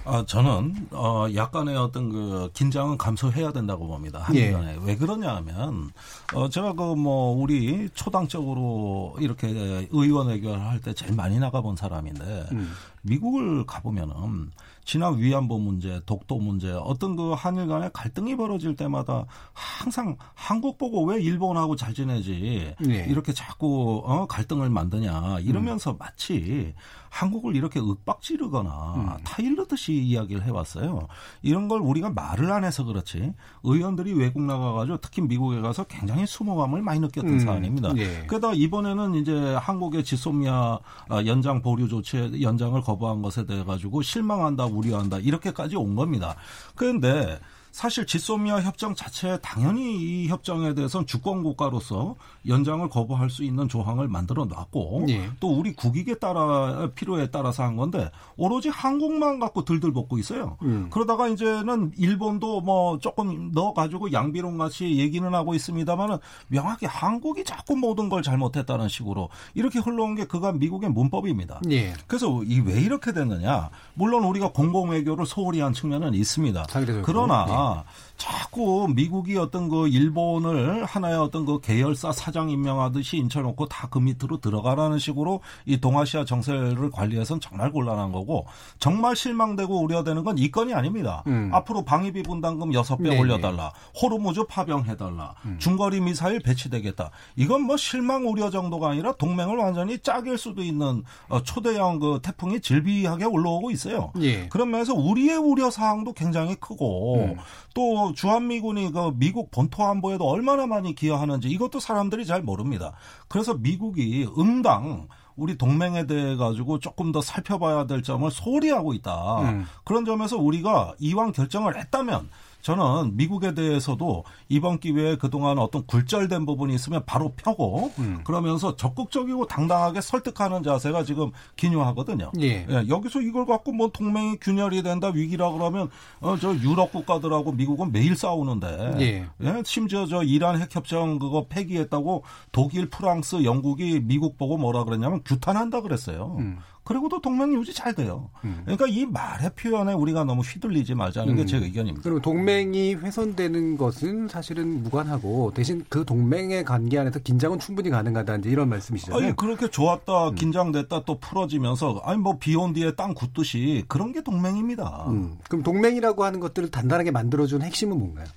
아, 저는 어 약간의 어떤 그 긴장은 감소해야 된다고 봅니다. 한미 간에 예. 왜 그러냐 하면 어 제가 그 뭐 우리 초당적으로 이렇게 의원 외교를 할 때 제일 많이 나가본 사람인데 음. 미국을 가보면은 지난 위안부 문제, 독도 문제, 어떤 그 한일 간의 갈등이 벌어질 때마다 항상 한국 보고 왜 일본하고 잘 지내지 네. 이렇게 자꾸 어, 갈등을 만드냐 이러면서 음. 마치 한국을 이렇게 윽박지르거나 음. 타일르듯이 이야기를 해왔어요. 이런 걸 우리가 말을 안 해서 그렇지 의원들이 외국 나가가지고 특히 미국에 가서 굉장히 수모감을 많이 느꼈던 음. 사안입니다. 예. 그러다 이번에는 이제 한국의 지소미아 아, 연장 보류 조치 연장을 거부한 것에 대해 가지고 실망한다, 우려한다 이렇게까지 온 겁니다. 그런데 사실 지소미아 협정 자체 당연히 이 협정에 대해서는 주권 국가로서 연장을 거부할 수 있는 조항을 만들어 놨고 예. 또 우리 국익에 따라 필요에 따라서 한 건데 오로지 한국만 갖고 들들 볶고 있어요. 음. 그러다가 이제는 일본도 뭐 조금 넣어 가지고 양비론 같이 얘기는 하고 있습니다만은 명확히 한국이 자꾸 모든 걸 잘못했다는 식으로 이렇게 흘러온 게 그간 미국의 문법입니다. 예. 그래서 이 왜 이렇게 됐느냐? 물론 우리가 공공 외교를 소홀히 한 측면은 있습니다. 그러나 예. 아니라 자꾸 미국이 어떤 그 일본을 하나의 어떤 그 계열사 사장 임명하듯이 인쳐놓고 다 그 밑으로 들어가라는 식으로 이 동아시아 정세를 관리해서는 정말 곤란한 거고 정말 실망되고 우려되는 건 이 건이 아닙니다. 음. 앞으로 방위비 분담금 6배 네 올려달라. 호르무즈 파병해달라. 음. 중거리 미사일 배치되겠다. 이건 뭐 실망 우려 정도가 아니라 동맹을 완전히 짜길 수도 있는 어, 초대형 그 태풍이 질비하게 올라오고 있어요. 예. 그런 면에서 우리의 우려 사항도 굉장히 크고 음. 또 주한미군이 그 미국 본토 안보에도 얼마나 많이 기여하는지 이것도 사람들이 잘 모릅니다. 그래서 미국이 응당 우리 동맹에 대해 가지고 조금 더 살펴봐야 될 점을 소홀히 하고 있다. 음. 그런 점에서 우리가 이왕 결정을 했다면 저는 미국에 대해서도 이번 기회에 그동안 어떤 굴절된 부분이 있으면 바로 펴고 음. 그러면서 적극적이고 당당하게 설득하는 자세가 지금 기묘하거든요. 예. 예, 여기서 이걸 갖고 뭐 동맹이 균열이 된다 위기라 그러면 어, 저 유럽 국가들하고 미국은 매일 싸우는데 예. 예. 심지어 저 이란 핵협정 그거 폐기했다고 독일, 프랑스, 영국이 미국 보고 뭐라 그랬냐면 규탄한다 그랬어요. 음. 그리고도 동맹 유지 잘 돼요. 음. 그러니까 이 말의 표현에 우리가 너무 휘둘리지 말자는 음. 게제 의견입니다. 그리고 동맹이 훼손되는 것은 사실은 무관하고 대신 그 동맹의 관계 안에서 긴장은 충분히 가능하다 이제 이런 말씀이시잖아요. 아니 그렇게 좋았다 음. 긴장됐다 또 풀어지면서 아니 뭐 비 온 뒤에 땅 굳듯이 그런 게 동맹입니다. 음. 그럼 동맹이라고 하는 것들을 단단하게 만들어준 핵심은 뭔가요?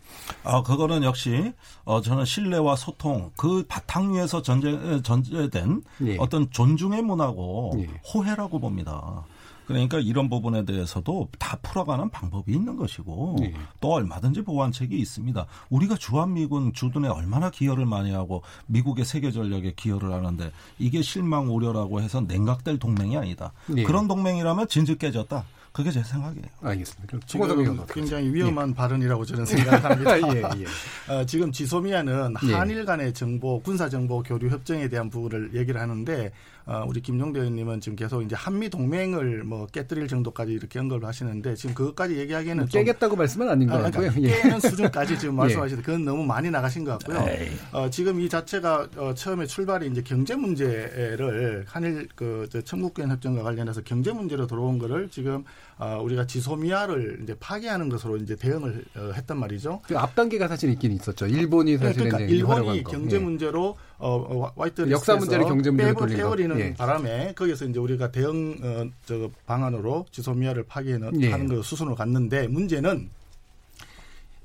아 그거는 역시 어 저는 신뢰와 소통 그 바탕 위에서 전제 전제된 예. 어떤 존중의 문화고 예. 호혜 문제라고 봅니다. 그러니까 이런 부분에 대해서도 다 풀어가는 방법이 있는 것이고 네. 또 얼마든지 보완책이 있습니다. 우리가 주한미군 주둔에 얼마나 기여를 많이 하고 미국의 세계 전력에 기여를 하는데 이게 실망 우려라고 해서 냉각될 동맹이 아니다. 네. 그런 동맹이라면 진즉 깨졌다. 그게 제 생각이에요. 알겠습니다. 지금 굉장히 위험한 예. 발언이라고 저는 생각합니다. 예, 예. 어, 지금 지소미아는 예. 한일 간의 정보, 군사 정보 교류 협정에 대한 부분을 얘기를 하는데 어, 우리 김종대 의원님은 지금 계속 이제 한미 동맹을 뭐 깨뜨릴 정도까지 이렇게 언급을 하시는데 지금 그것까지 얘기하기에는 뭐 깨겠다고 말씀은 아닌 것 같고요. 아, 그러니까 예. 깨는 수준까지 지금 말씀하시는데 그건 너무 많이 나가신 것 같고요. 어, 지금 이 자체가 어, 처음에 출발이 이제 경제 문제를 한일 그 청국권 협정과 관련해서 경제 문제로 들어온 거를 지금 어, 우리가 지소미아를 이제 파괴하는 것으로 이제 대응을 어, 했단 말이죠. 그 앞 단계가 사실 있긴 있었죠. 일본이 네, 사실은 그러니까 일본이 경제 예. 문제로 어, 어 화이트 역사 문제를 경제 문제로 빼고 태워리는 예. 바람에 거기서 이제 우리가 대응 어, 저 방안으로 지소미아를 파괴하는 예. 거 수순으로 갔는데 문제는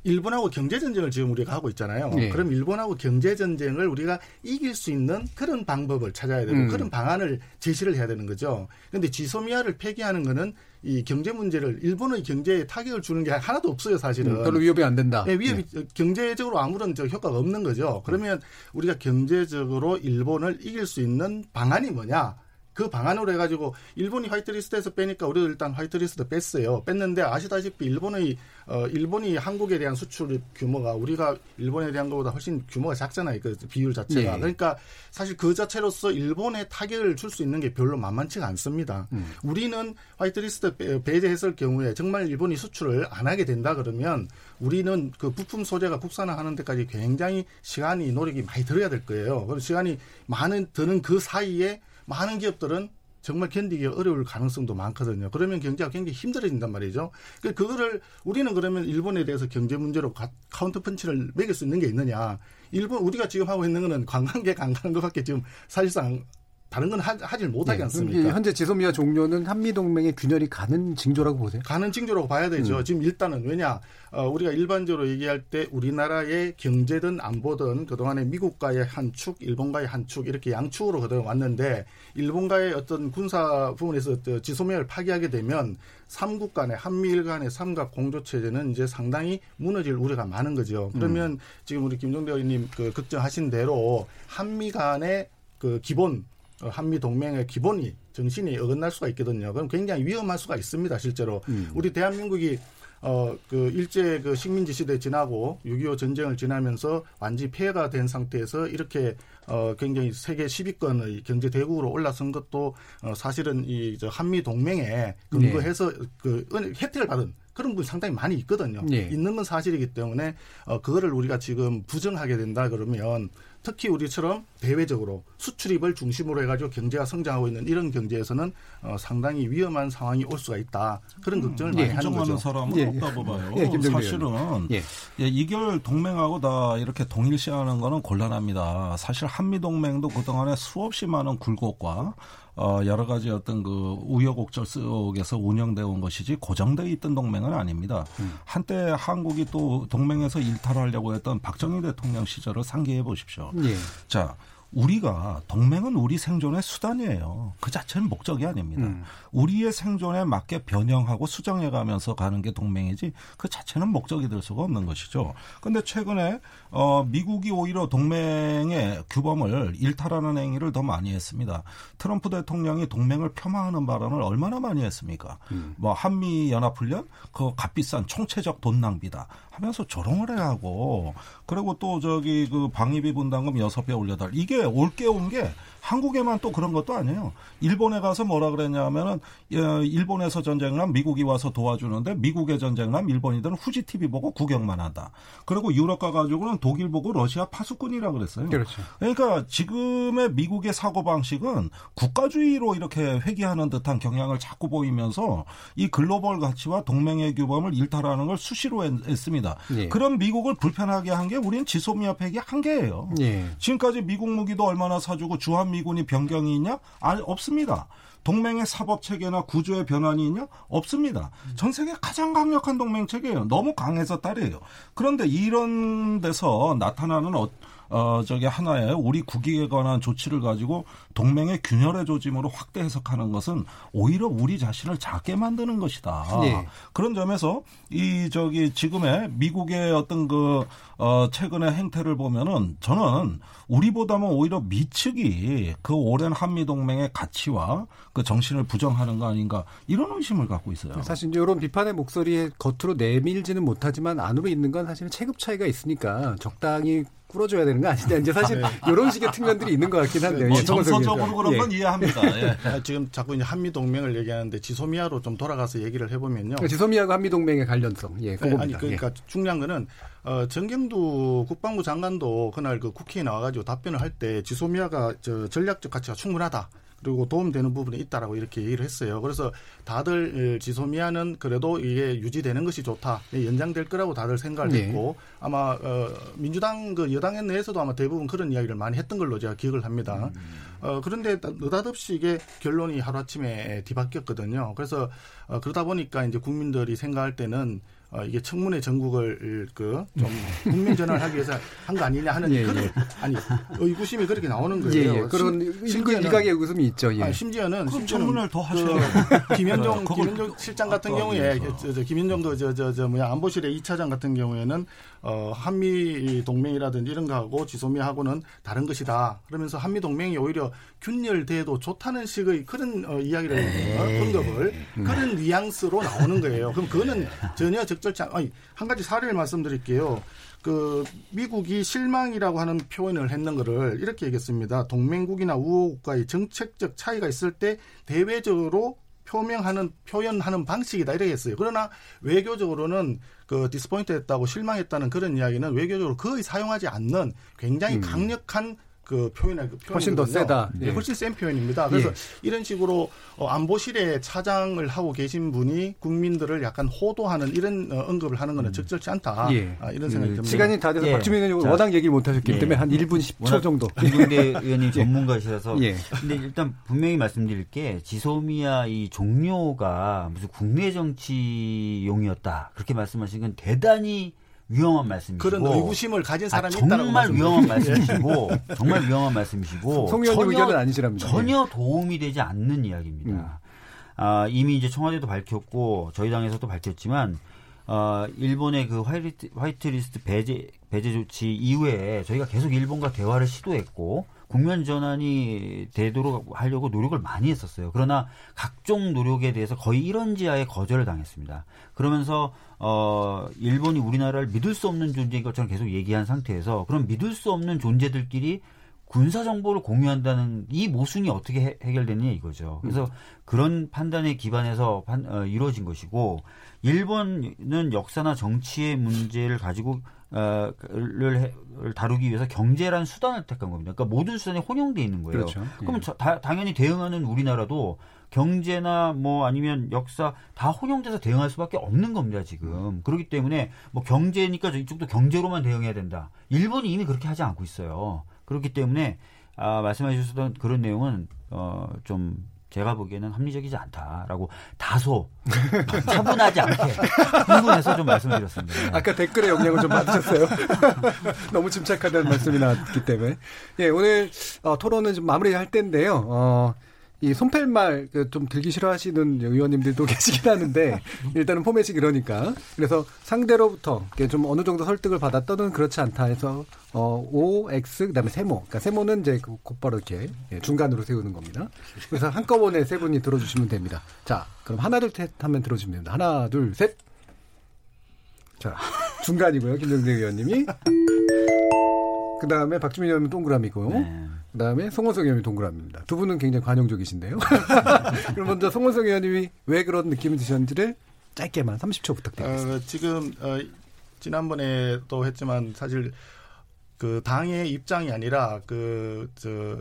일본하고 경제 전쟁을 지금 우리가 하고 있잖아요. 예. 그럼 일본하고 경제 전쟁을 우리가 이길 수 있는 그런 방법을 찾아야 되고 음. 그런 방안을 제시를 해야 되는 거죠. 그런데 지소미아를 폐기하는 거는 이 경제 문제를 일본의 경제에 타격을 주는 게 하나도 없어요, 사실은. 음, 별로 위협이 안 된다. 네, 위협이 네. 경제적으로 아무런 저 효과가 없는 거죠. 그러면 우리가 경제적으로 일본을 이길 수 있는 방안이 뭐냐? 그 방안으로 해가지고 일본이 화이트리스트에서 빼니까 우리도 일단 화이트리스트 뺐어요. 뺐는데 아시다시피 일본의 어 일본이 한국에 대한 수출 규모가 우리가 일본에 대한 것보다 훨씬 규모가 작잖아요. 그 비율 자체가. 네. 그러니까 사실 그 자체로서 일본에 타격을 줄 수 있는 게 별로 만만치가 않습니다. 음. 우리는 화이트리스트 배제했을 경우에 정말 일본이 수출을 안 하게 된다 그러면 우리는 그 부품 소재가 국산화하는 데까지 굉장히 시간이 노력이 많이 들어야 될 거예요. 그래서 시간이 많은 드는 그 사이에 많은 기업들은 정말 견디기 어려울 가능성도 많거든요. 그러면 경제가 굉장히 힘들어진단 말이죠. 그 그거를 우리는 그러면 일본에 대해서 경제 문제로 카운터 펀치를 먹일 수 있는 게 있느냐. 일본 우리가 지금 하고 있는 거는 관광객 안 가는 것밖에 지금 사실상 다른 건 하, 질 못하지 네, 않습니까? 현재 지소미아 종료는 한미 동맹의 균열이 가는 징조라고 보세요? 가는 징조라고 봐야 되죠. 음. 지금 일단은 왜냐 어, 우리가 일반적으로 얘기할 때 우리나라의 경제든 안보든 그동안에 미국과의 한 축, 일본과의 한 축 이렇게 양축으로 그동안 왔는데 일본과의 어떤 군사 부분에서 지소미아를 파기하게 되면 삼국 간의 한미일 간의 삼각 공조 체제는 이제 상당히 무너질 우려가 많은 거죠. 그러면 음. 지금 우리 김종대 의원님 그 걱정하신 대로 한미 간의 그 기본 어, 한미 동맹의 기본이 정신이 어긋날 수가 있거든요. 그럼 굉장히 위험할 수가 있습니다. 실제로 음. 우리 대한민국이 어, 그 일제 그 식민지 시대 지나고 6.25 전쟁을 지나면서 완전히 폐해가 된 상태에서 이렇게 어, 굉장히 세계 10위권의 경제 대국으로 올라선 것도 어, 사실은 이저 한미 동맹에 근거해서 네. 그 혜택을 받은 그런 분이 상당히 많이 있거든요. 네. 있는 건 사실이기 때문에 어, 그거를 우리가 지금 부정하게 된다 그러면 특히 우리처럼 대외적으로 수출입을 중심으로 해가지고 경제가 성장하고 있는 이런 경제에서는 어, 상당히 위험한 상황이 올 수가 있다. 그런 음, 걱정을 음, 많이 예, 하는 거죠. 사람은 예, 없다고 봐요. 예, 사실은 예. 예. 이결 동맹하고 다 이렇게 동일시하는 거는 곤란합니다. 사실 한미 동맹도 그동안에 수없이 많은 굴곡과 어, 여러 가지 어떤 그 우여곡절 속에서 운영되어 온 것이지 고정되어 있던 동맹은 아닙니다. 음. 한때 한국이 또 동맹에서 일탈하려고 했던 박정희 대통령 시절을 상기해 보십시오. 예. 자, 우리가 동맹은 우리 생존의 수단이에요. 그 자체는 목적이 아닙니다. 음. 우리의 생존에 맞게 변형하고 수정해 가면서 가는 게 동맹이지 그 자체는 목적이 될 수가 없는 것이죠. 근데 최근에 어 미국이 오히려 동맹의 규범을 일탈하는 행위를 더 많이 했습니다. 트럼프 대통령이 동맹을 폄하하는 발언을 얼마나 많이 했습니까? 음. 뭐 한미 연합 훈련 그 값비싼 총체적 돈 낭비다 하면서 조롱을 해야 하고 그리고 또 저기 그 방위비 분담금 여섯 배 올려달 이게 올게 온게 한국에만 또 그런 것도 아니에요. 일본에 가서 뭐라 그랬냐면은 일본에서 전쟁을 하면 미국이 와서 도와주는데 미국의 전쟁을 하면 일본이들은 후지 TV 보고 구경만 한다. 그리고 유럽 가가지고는 독일 보고 러시아 파수꾼이라 그랬어요. 그렇죠. 그러니까 지금의 미국의 사고 방식은 국가주의로 이렇게 회귀하는 듯한 경향을 자꾸 보이면서 이 글로벌 가치와 동맹의 규범을 일탈하는 걸 수시로 했습니다. 예. 그런 미국을 불편하게 한 게 우리는 지소미아 팩이 한계예요. 예. 지금까지 미국 무기도 얼마나 사주고 주한 미군이 변경이 있냐? 아니 없습니다. 동맹의 사법 체계나 구조의 변환이 있냐? 없습니다. 전 세계 가장 강력한 동맹 체계예요. 너무 강해서 딸이에요. 그런데 이런 데서 나타나는 어, 어, 저기 하나의 우리 국익에 관한 조치를 가지고 동맹의 균열의 조짐으로 확대 해석하는 것은 오히려 우리 자신을 작게 만드는 것이다. 네. 그런 점에서 이 저기 지금의 미국의 어떤 그 어, 최근의 행태를 보면은 저는 우리보다는 오히려 미측이 그 오랜 한미 동맹의 가치와 그 정신을 부정하는 거 아닌가 이런 의심을 갖고 있어요. 사실 이런 비판의 목소리에 겉으로 내밀지는 못하지만 안으로 있는 건 사실은 체급 차이가 있으니까 적당히 풀어줘야 되는 거 아니냐. 이제 사실 네. 이런 식의 측면들이 있는 것 같긴 한데요. 뭐 예, 정서적으로 그런 건 예. 이해합니다. 예. 아, 지금 자꾸 이제 한미 동맹을 얘기하는데 지소미아로 좀 돌아가서 얘기를 해보면요. 그 지소미아가 한미 동맹의 관련성. 예, 네, 아니 그러니까 예. 중요한 거는 어, 정경두 국방부 장관도 그날 그 국회에 나와가지고 답변을 할 때 지소미아가 저 전략적 가치가 충분하다. 그리고 도움되는 부분이 있다라고 이렇게 얘기를 했어요. 그래서 다들 지소미아는 그래도 이게 유지되는 것이 좋다. 연장될 거라고 다들 생각을 네. 했고 아마 어, 민주당 그 여당 내에서도 아마 대부분 그런 이야기를 많이 했던 걸로 제가 기억을 합니다. 음. 어, 그런데 느닷없이 이게 결론이 하루아침에 뒤바뀌었거든요. 그래서 어, 그러다 보니까 이제 국민들이 생각할 때는 어, 이게 청문회 전국을 그 좀 국민 전환을 하기 위해서 한 거 아니냐 하는 예, 그런 예. 아니 의구심이 그렇게 나오는 거예요. 예, 예. 그런 일각의 의구심이 있죠. 예. 아니, 심지어는 청문회를 더 하셔야 그 김현종 김현종 실장 같은 경우에 저, 저, 김현종 그저저 저 뭐야 안보실의 2차장 같은 경우에는 어, 한미 동맹이라든지 이런 거하고 지소미하고는 다른 것이다. 그러면서 한미 동맹이 오히려 균열돼도 좋다는 식의 그런 어, 이야기를 어, 언급을 음. 그런 뉘앙스로 나오는 거예요. 그럼 그거는 전혀 적절치 않. 아니 한 가지 사례를 말씀드릴게요. 그 미국이 실망이라고 하는 표현을 했는 거를 이렇게 얘기했습니다. 동맹국이나 우호국가의 정책적 차이가 있을 때 대외적으로 표명하는 표현하는 방식이다 이렇게 했어요. 그러나 외교적으로는 그 디스포인트 했다고 실망했다는 그런 이야기는 외교적으로 거의 사용하지 않는 굉장히 음. 강력한 그 표현의 그 훨씬 더 세다. 네, 훨씬 센 표현입니다. 그래서 예. 이런 식으로 어, 안보실에 차장을 하고 계신 분이 국민들을 약간 호도하는 이런 어, 언급을 하는 것은 음. 적절치 않다. 예. 아, 이런 생각이 그 듭니다. 시간이 다 돼서 예. 박주민 의원이 워낙 얘기를 못 하셨기 예. 때문에 한 1분 10초 정도. 김근대 의원님 예. 전문가시라서. 예. 근데 일단 분명히 말씀드릴 게 지소미아 이 종료가 무슨 국내 정치 용이었다. 그렇게 말씀하신 건 대단히 위험한 말씀이시고 그런 의구심을 가진 사람이 아, 정말 위험한 말씀이시고 정말 위험한 말씀이시고 의견은 아니시랍니다. 전혀 도움이 되지 않는 이야기입니다. 음. 아, 이미 이제 청와대도 밝혔고 저희 당에서도 밝혔지만 어, 일본의 그 화이트, 화이트리스트 배제 배제 조치 이후에 저희가 계속 일본과 대화를 시도했고 국면 전환이 되도록 하려고 노력을 많이 했었어요. 그러나 각종 노력에 대해서 거의 이런 지하에 거절을 당했습니다. 그러면서 어 일본이 우리나라를 믿을 수 없는 존재인 것처럼 계속 얘기한 상태에서 그럼 믿을 수 없는 존재들끼리 군사 정보를 공유한다는 이 모순이 어떻게 해, 결되느냐 이거죠. 그래서 음. 그런 판단에 기반해서 판, 어, 이루어진 것이고 일본은 역사나 정치의 문제를 가지고 어를 다루기 위해서 경제라는 수단을 택한 겁니다. 그러니까 모든 수단이 혼용돼 있는 거예요. 그렇죠. 그러면 예. 다, 당연히 대응하는 우리나라도 경제나 뭐 아니면 역사 다 혼용돼서 대응할 수밖에 없는 겁니다 지금 그렇기 때문에 뭐 경제니까 이쪽도 경제로만 대응해야 된다 일본이 이미 그렇게 하지 않고 있어요 그렇기 때문에 아 말씀해 주셨던 그런 내용은 어 좀 제가 보기에는 합리적이지 않다라고 다소 차분하지 않게 흥분해서 좀 말씀드렸습니다. 네. 아까 댓글에 영향을 좀 받으셨어요. 너무 침착하다는 말씀이 나왔기 때문에. 예, 오늘 어, 토론은 좀 마무리할 때인데요. 어, 이 손펠말 그좀 들기 싫어하시는 의원님들도 계시긴 하는데 일단은 포맷이 그러니까 그래서 상대로부터 좀 어느 정도 설득을 받았더는 그렇지 않다 해서 어 O, X 그다음에 세모 그러니까 세모는 이제 그 곧바로 이렇게 예, 중간으로 세우는 겁니다. 그래서 한꺼번에 세 분이 들어주시면 됩니다. 자 그럼 하나 둘 셋 하면 들어주시면 됩니다. 하나 둘 셋. 자 중간이고요 김정대 의원님이 그 다음에 박주민 의원님 동그라미고. 네. 그 다음에 송원석 의원이 동그라미입니다. 두 분은 굉장히 관용적이신데요. 그럼 먼저 송원석 의원님이 왜 그런 느낌이 드셨는지를 짧게만 30초 부탁드리겠습니다. 어, 지금 어, 지난번에 또 했지만 사실 그 당의 입장이 아니라 그 저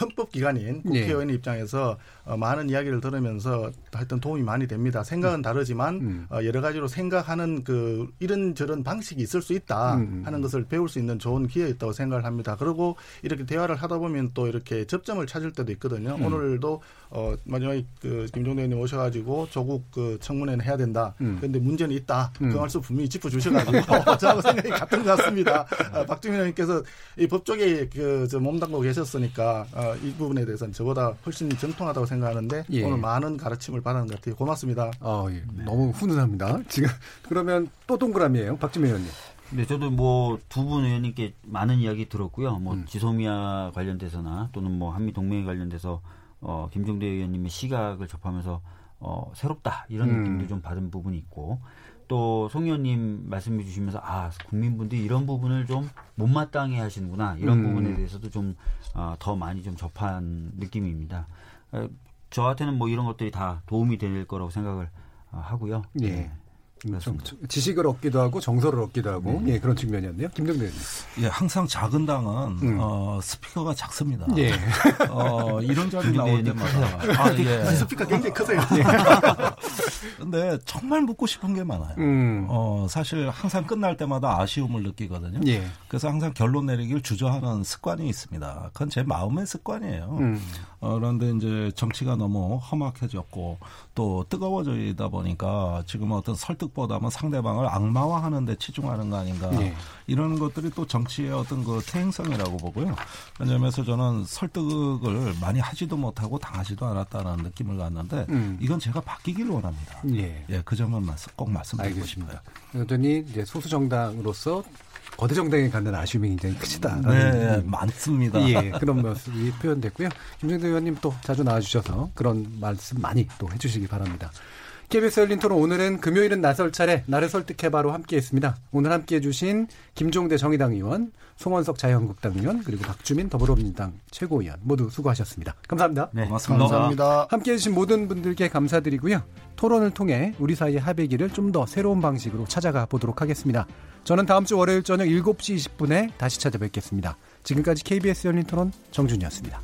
헌법기관인 예. 국회의원의 예. 입장에서 어, 많은 이야기를 들으면서 하여튼 도움이 많이 됩니다. 생각은 음. 다르지만 음. 어, 여러 가지로 생각하는 그 이런 저런 방식이 있을 수 있다 음. 음. 하는 것을 배울 수 있는 좋은 기회였다고 생각을 합니다. 그리고 이렇게 대화를 하다 보면 또 이렇게 접점을 찾을 때도 있거든요. 음. 오늘도 어, 마지막에 그 김종대 의원님 오셔가지고 조국 그 청문회는 해야 된다. 음. 그런데 문제는 있다. 그 말씀 분명히 짚어주셔가지고 저하고 생각이 같은 것 같습니다. 어, 박주민 의원님께서 이 법조계 그저 몸담고 계셨으니까 어, 이 부분에 대해서는 저보다 훨씬 정통하다고 생각하는데 예. 오늘 많은 가르침을 받은 것 같아요. 고맙습니다. 아, 예. 너무 훈훈합니다. 지금 그러면 또 동그라미예요, 박주민 의원님. 네, 저도 뭐 두 분 의원님께 많은 이야기 들었고요. 뭐 음. 지소미아 관련돼서나 또는 뭐 한미 동맹에 관련돼서 어, 김종대 의원님의 시각을 접하면서 어, 새롭다 이런 음. 느낌도 좀 받은 부분이 있고 또송 의원님 말씀해 주시면서 아 국민분들이 이런 부분을 좀 못마땅해 하시는구나 이런 음. 부분에 대해서도 좀더 어, 많이 좀 접한 느낌입니다. 어, 저한테는 뭐 이런 것들이 다 도움이 될 거라고 생각을 어, 하고요. 예. 네. 좀 지식을 얻기도 하고 정서를 얻기도 하고 네. 예, 그런 측면이었네요. 김정대 의원님. 예, 항상 작은 당은 음. 어, 스피커가 작습니다. 예. 어, 이런 자리 나올 때마다 아, 예. 스피커 굉장히 크세요. 예. 근데 정말 묻고 싶은 게 많아요. 음. 어, 사실 항상 끝날 때마다 아쉬움을 느끼거든요. 예. 그래서 항상 결론 내리기를 주저하는 습관이 있습니다. 그건 제 마음의 습관이에요. 음. 어, 그런데 이제 정치가 너무 험악해졌고 또 뜨거워지다 보니까 지금 어떤 설득보다는 상대방을 악마화하는 데 치중하는 거 아닌가 예. 이런 것들이 또 정치의 어떤 그 퇴행성이라고 보고요. 왜냐면서 저는 설득을 많이 하지도 못하고 당하지도 않았다는 느낌을 갖는데 음. 이건 제가 바뀌기를 원합니다. 예, 예 그 점은 꼭 말씀드리고 싶습니다. 그랬더니 이제 소수 정당으로서 거대 정당에 갖는 아쉬움이 굉장히 크시다. 네, 네, 많습니다. 예, 그런 모습이 표현됐고요. 김정대 의원님 또 자주 나와주셔서 그런 말씀 많이 또 해주시기 바랍니다. KBS 열린 토론 오늘은 금요일은 나설 차례 나를 설득해봐로 함께했습니다. 오늘 함께해주신 김종대 정의당 의원, 송원석 자유한국당 의원 그리고 박주민 더불어민주당 최고위원 모두 수고하셨습니다. 감사합니다. 네, 고맙습니다. 감사합니다. 함께해주신 모든 분들께 감사드리고요. 토론을 통해 우리 사이의 합의기를 좀 더 새로운 방식으로 찾아가 보도록 하겠습니다. 저는 다음 주 월요일 저녁 7시 20분에 다시 찾아뵙겠습니다. 지금까지 KBS 열린 토론 정준이었습니다.